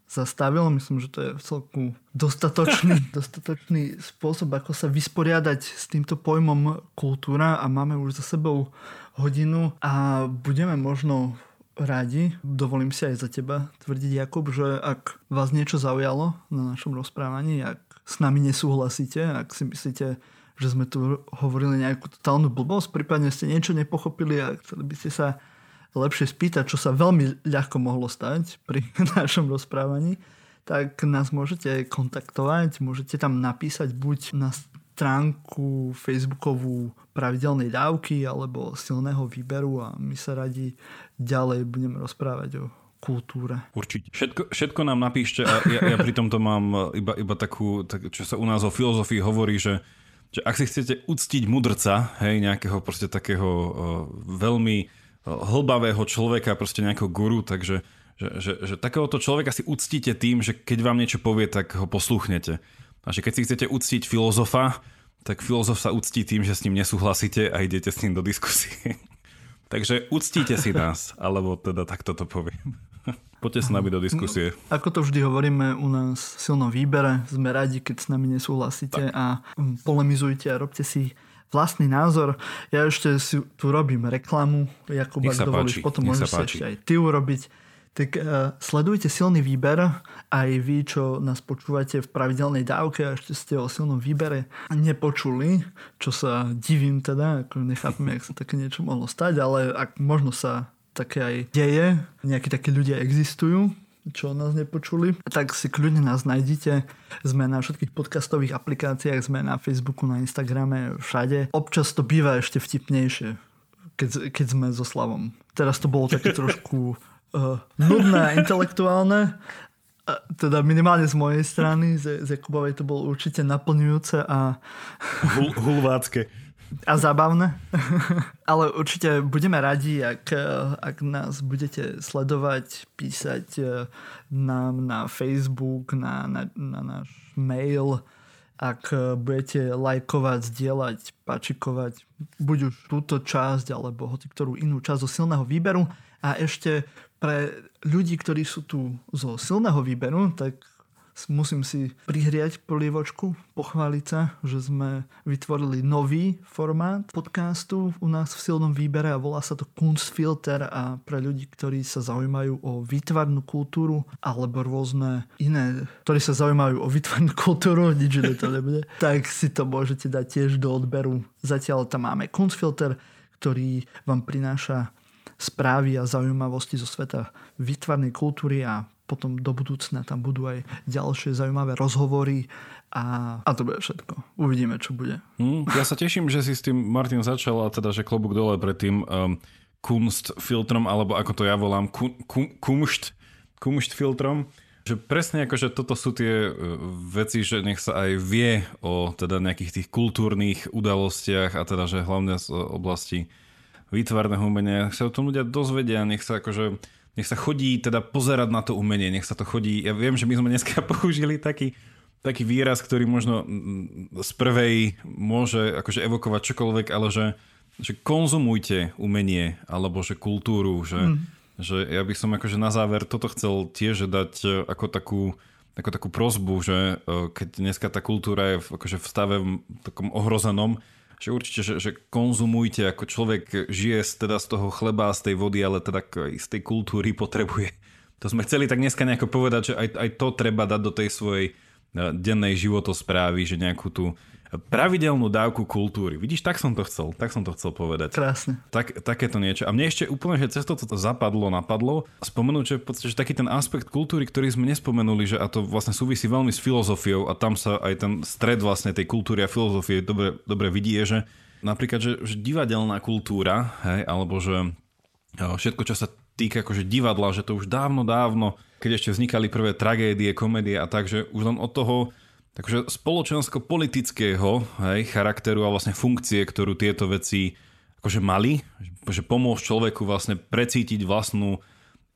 Speaker 1: zastavil. Myslím, že to je celku dostatočný, dostatočný spôsob, ako sa vysporiadať s týmto pojmom kultúra a máme už za sebou hodinu a budeme možno radi, dovolím si aj za teba tvrdiť, Jakub, že ak vás niečo zaujalo na našom rozprávaní, ak s nami nesúhlasíte, ak si myslíte, že sme tu hovorili nejakú totálnu blbosť, prípadne ste niečo nepochopili a chceli by ste sa lepšie spýtať, čo sa veľmi ľahko mohlo stať pri našom rozprávaní, tak nás môžete kontaktovať, môžete tam napísať buď na stránku facebookovú pravidelnej dávky alebo silného výberu a my sa radi ďalej budeme rozprávať o kultúre.
Speaker 2: Určite. Všetko, všetko nám napíšte a ja, ja pri tomto mám iba, iba takú, tak, čo sa u nás o filozofii hovorí, že, že ak si chcete uctiť mudrca, hej, nejakého proste takého uh, veľmi hlbavého človeka, proste nejakého guru, takže že, že, že takéhoto človeka si uctíte tým, že keď vám niečo povie, tak ho posluchnete. A že keď si chcete uctiť filozofa, tak filozof sa uctí tým, že s ním nesúhlasíte a idete s ním do diskusie. Takže uctíte si nás, alebo teda takto to poviem. Poďte s nami do diskusie.
Speaker 1: Ako to vždy hovoríme u nás v silnom výbere, sme radi, keď s nami nesúhlasíte tak. a polemizujte a robte si vlastný názor. Ja ešte si tu robím reklamu, Jakub, ak dovolíš, potom môžeš ešte aj ty urobiť. Tak uh, sledujte silný výber, aj vy, čo nás počúvate v pravidelnej dávke a ešte ste o silnom výbere nepočuli, čo sa divím teda, ako nechápem, jak sa také niečo mohlo stať, ale ak možno sa také aj deje, nejakí takí ľudia existujú, čo nás nepočuli, tak si kľudne nás nájdete. Sme na všetkých podcastových aplikáciách, sme na Facebooku, na Instagrame, všade. Občas to býva ešte vtipnejšie, keď, keď sme so Slavom. Teraz to bolo také trošku uh, nudné a intelektuálne, teda minimálne z mojej strany, z, z Jakubovej to bolo určite naplňujúce a...
Speaker 2: Hul, hulvácké
Speaker 1: a zábavné. Ale určite budeme radi, ak, ak nás budete sledovať, písať eh, nám na Facebook, na, na, na náš mail, ak budete lajkovať, zdieľať, pačikovať buď už túto časť alebo hoci ktorú inú časť zo silného výberu. A ešte pre ľudí, ktorí sú tu zo silného výberu, tak musím si prihriať polievočku, pochváliť sa, že sme vytvorili nový formát podcastu u nás v silnom výbere a volá sa to Kunstfilter a pre ľudí, ktorí sa zaujímajú o výtvarnú kultúru alebo rôzne iné, ktorí sa zaujímajú o výtvarnú kultúru, nič iné to nebude, tak si to môžete dať tiež do odberu. Zatiaľ tam máme Kunstfilter, ktorý vám prináša správy a zaujímavosti zo sveta výtvarnej kultúry a potom do budúcna tam budú aj ďalšie zaujímavé rozhovory a, a to bude všetko. Uvidíme, čo bude.
Speaker 2: Mm, ja sa teším, že si s tým Martin začal a teda, že klobúk dole pred tým um, kunst filtrom, alebo ako to ja volám, kun, kumšt, kumšt filtrom. Že presne ako, že toto sú tie uh, veci, že nech sa aj vie o teda nejakých tých kultúrnych udalostiach a teda, že hlavne z oblasti výtvarného umenia, nech sa o tom ľudia dozvedia, nech sa akože nech sa chodí teda pozerať na to umenie, nech sa to chodí, ja viem, že my sme dneska použili taký, taký výraz, ktorý možno z prvej môže akože evokovať čokoľvek, ale že, že konzumujte umenie alebo že kultúru, že, mm. že ja by som akože na záver toto chcel tiež dať e, ako takú, ako takú prozbu, že e, keď dneska tá kultúra je v, akože v stave v takom ohrozenom, že určite, že, že konzumujte, ako človek žije z, teda z toho chleba, z tej vody, ale teda z tej kultúry potrebuje. To sme chceli tak dneska nejako povedať, že aj, aj to treba dať do tej svojej e, dennej životosprávy, že nejakú tú pravidelnú dávku kultúry. Vidíš, tak som to chcel, tak som to chcel povedať.
Speaker 1: Krásne.
Speaker 2: Tak, takéto niečo. A mne ešte úplne, že cez to zapadlo, napadlo, spomenúť, že v podstate že taký ten aspekt kultúry, ktorý sme nespomenuli, že a to vlastne súvisí veľmi s filozofiou a tam sa aj ten stred vlastne tej kultúry a filozofie dobre, dobre vidí, je, že napríklad, že, že divadelná kultúra, hej, alebo že všetko, čo sa týka akože divadla, že to už dávno, dávno, keď ešte vznikali prvé tragédie, komédie a tak, že už len od toho Takže spoločensko-politického hej, charakteru a vlastne funkcie, ktorú tieto veci akože mali, že pomôcť človeku vlastne precítiť vlastnú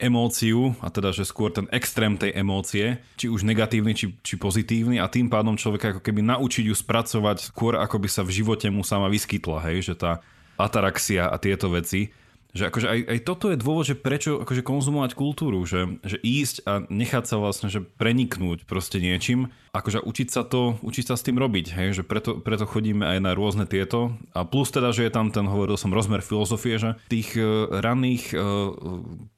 Speaker 2: emóciu, a teda, že skôr ten extrém tej emócie, či už negatívny, či, či pozitívny a tým pádom človeka ako keby naučiť ju spracovať skôr, ako by sa v živote mu sama vyskytla, hej, že tá ataraxia a tieto veci že akože aj, aj toto je dôvod, že prečo akože konzumovať kultúru, že, že ísť a nechať sa vlastne, že preniknúť proste niečím, akože učiť sa to, učiť sa s tým robiť, hej, že preto, preto chodíme aj na rôzne tieto. A plus teda, že je tam ten, hovoril som, rozmer filozofie, že v tých uh, ranných uh,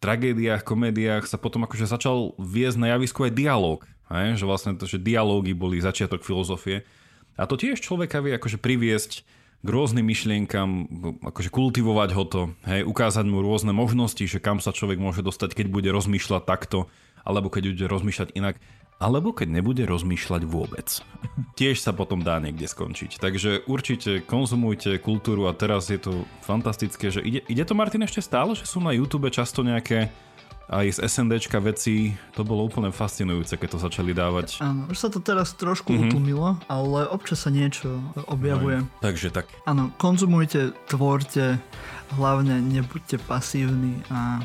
Speaker 2: tragédiách, komédiách sa potom akože začal viesť na javisku aj dialog, hej, že vlastne to, že dialógy boli začiatok filozofie. A to tiež človeka vie akože priviesť k rôznym myšlienkam, akože kultivovať ho to, hej, ukázať mu rôzne možnosti, že kam sa človek môže dostať, keď bude rozmýšľať takto, alebo keď bude rozmýšľať inak, alebo keď nebude rozmýšľať vôbec. Tiež sa potom dá niekde skončiť. Takže určite konzumujte kultúru a teraz je to fantastické, že ide, ide to Martin ešte stále, že sú na YouTube často nejaké aj z SNDčka veci, to bolo úplne fascinujúce, keď to začali dávať.
Speaker 1: Áno, už sa to teraz trošku mm-hmm. utlmilo, ale občas sa niečo objavuje.
Speaker 2: No, takže tak.
Speaker 1: Áno, konzumujte, tvorte, hlavne nebuďte pasívni a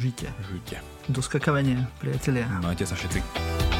Speaker 1: žite.
Speaker 2: Žite.
Speaker 1: Do skakavenia, priatelia.
Speaker 2: Majte sa všetci.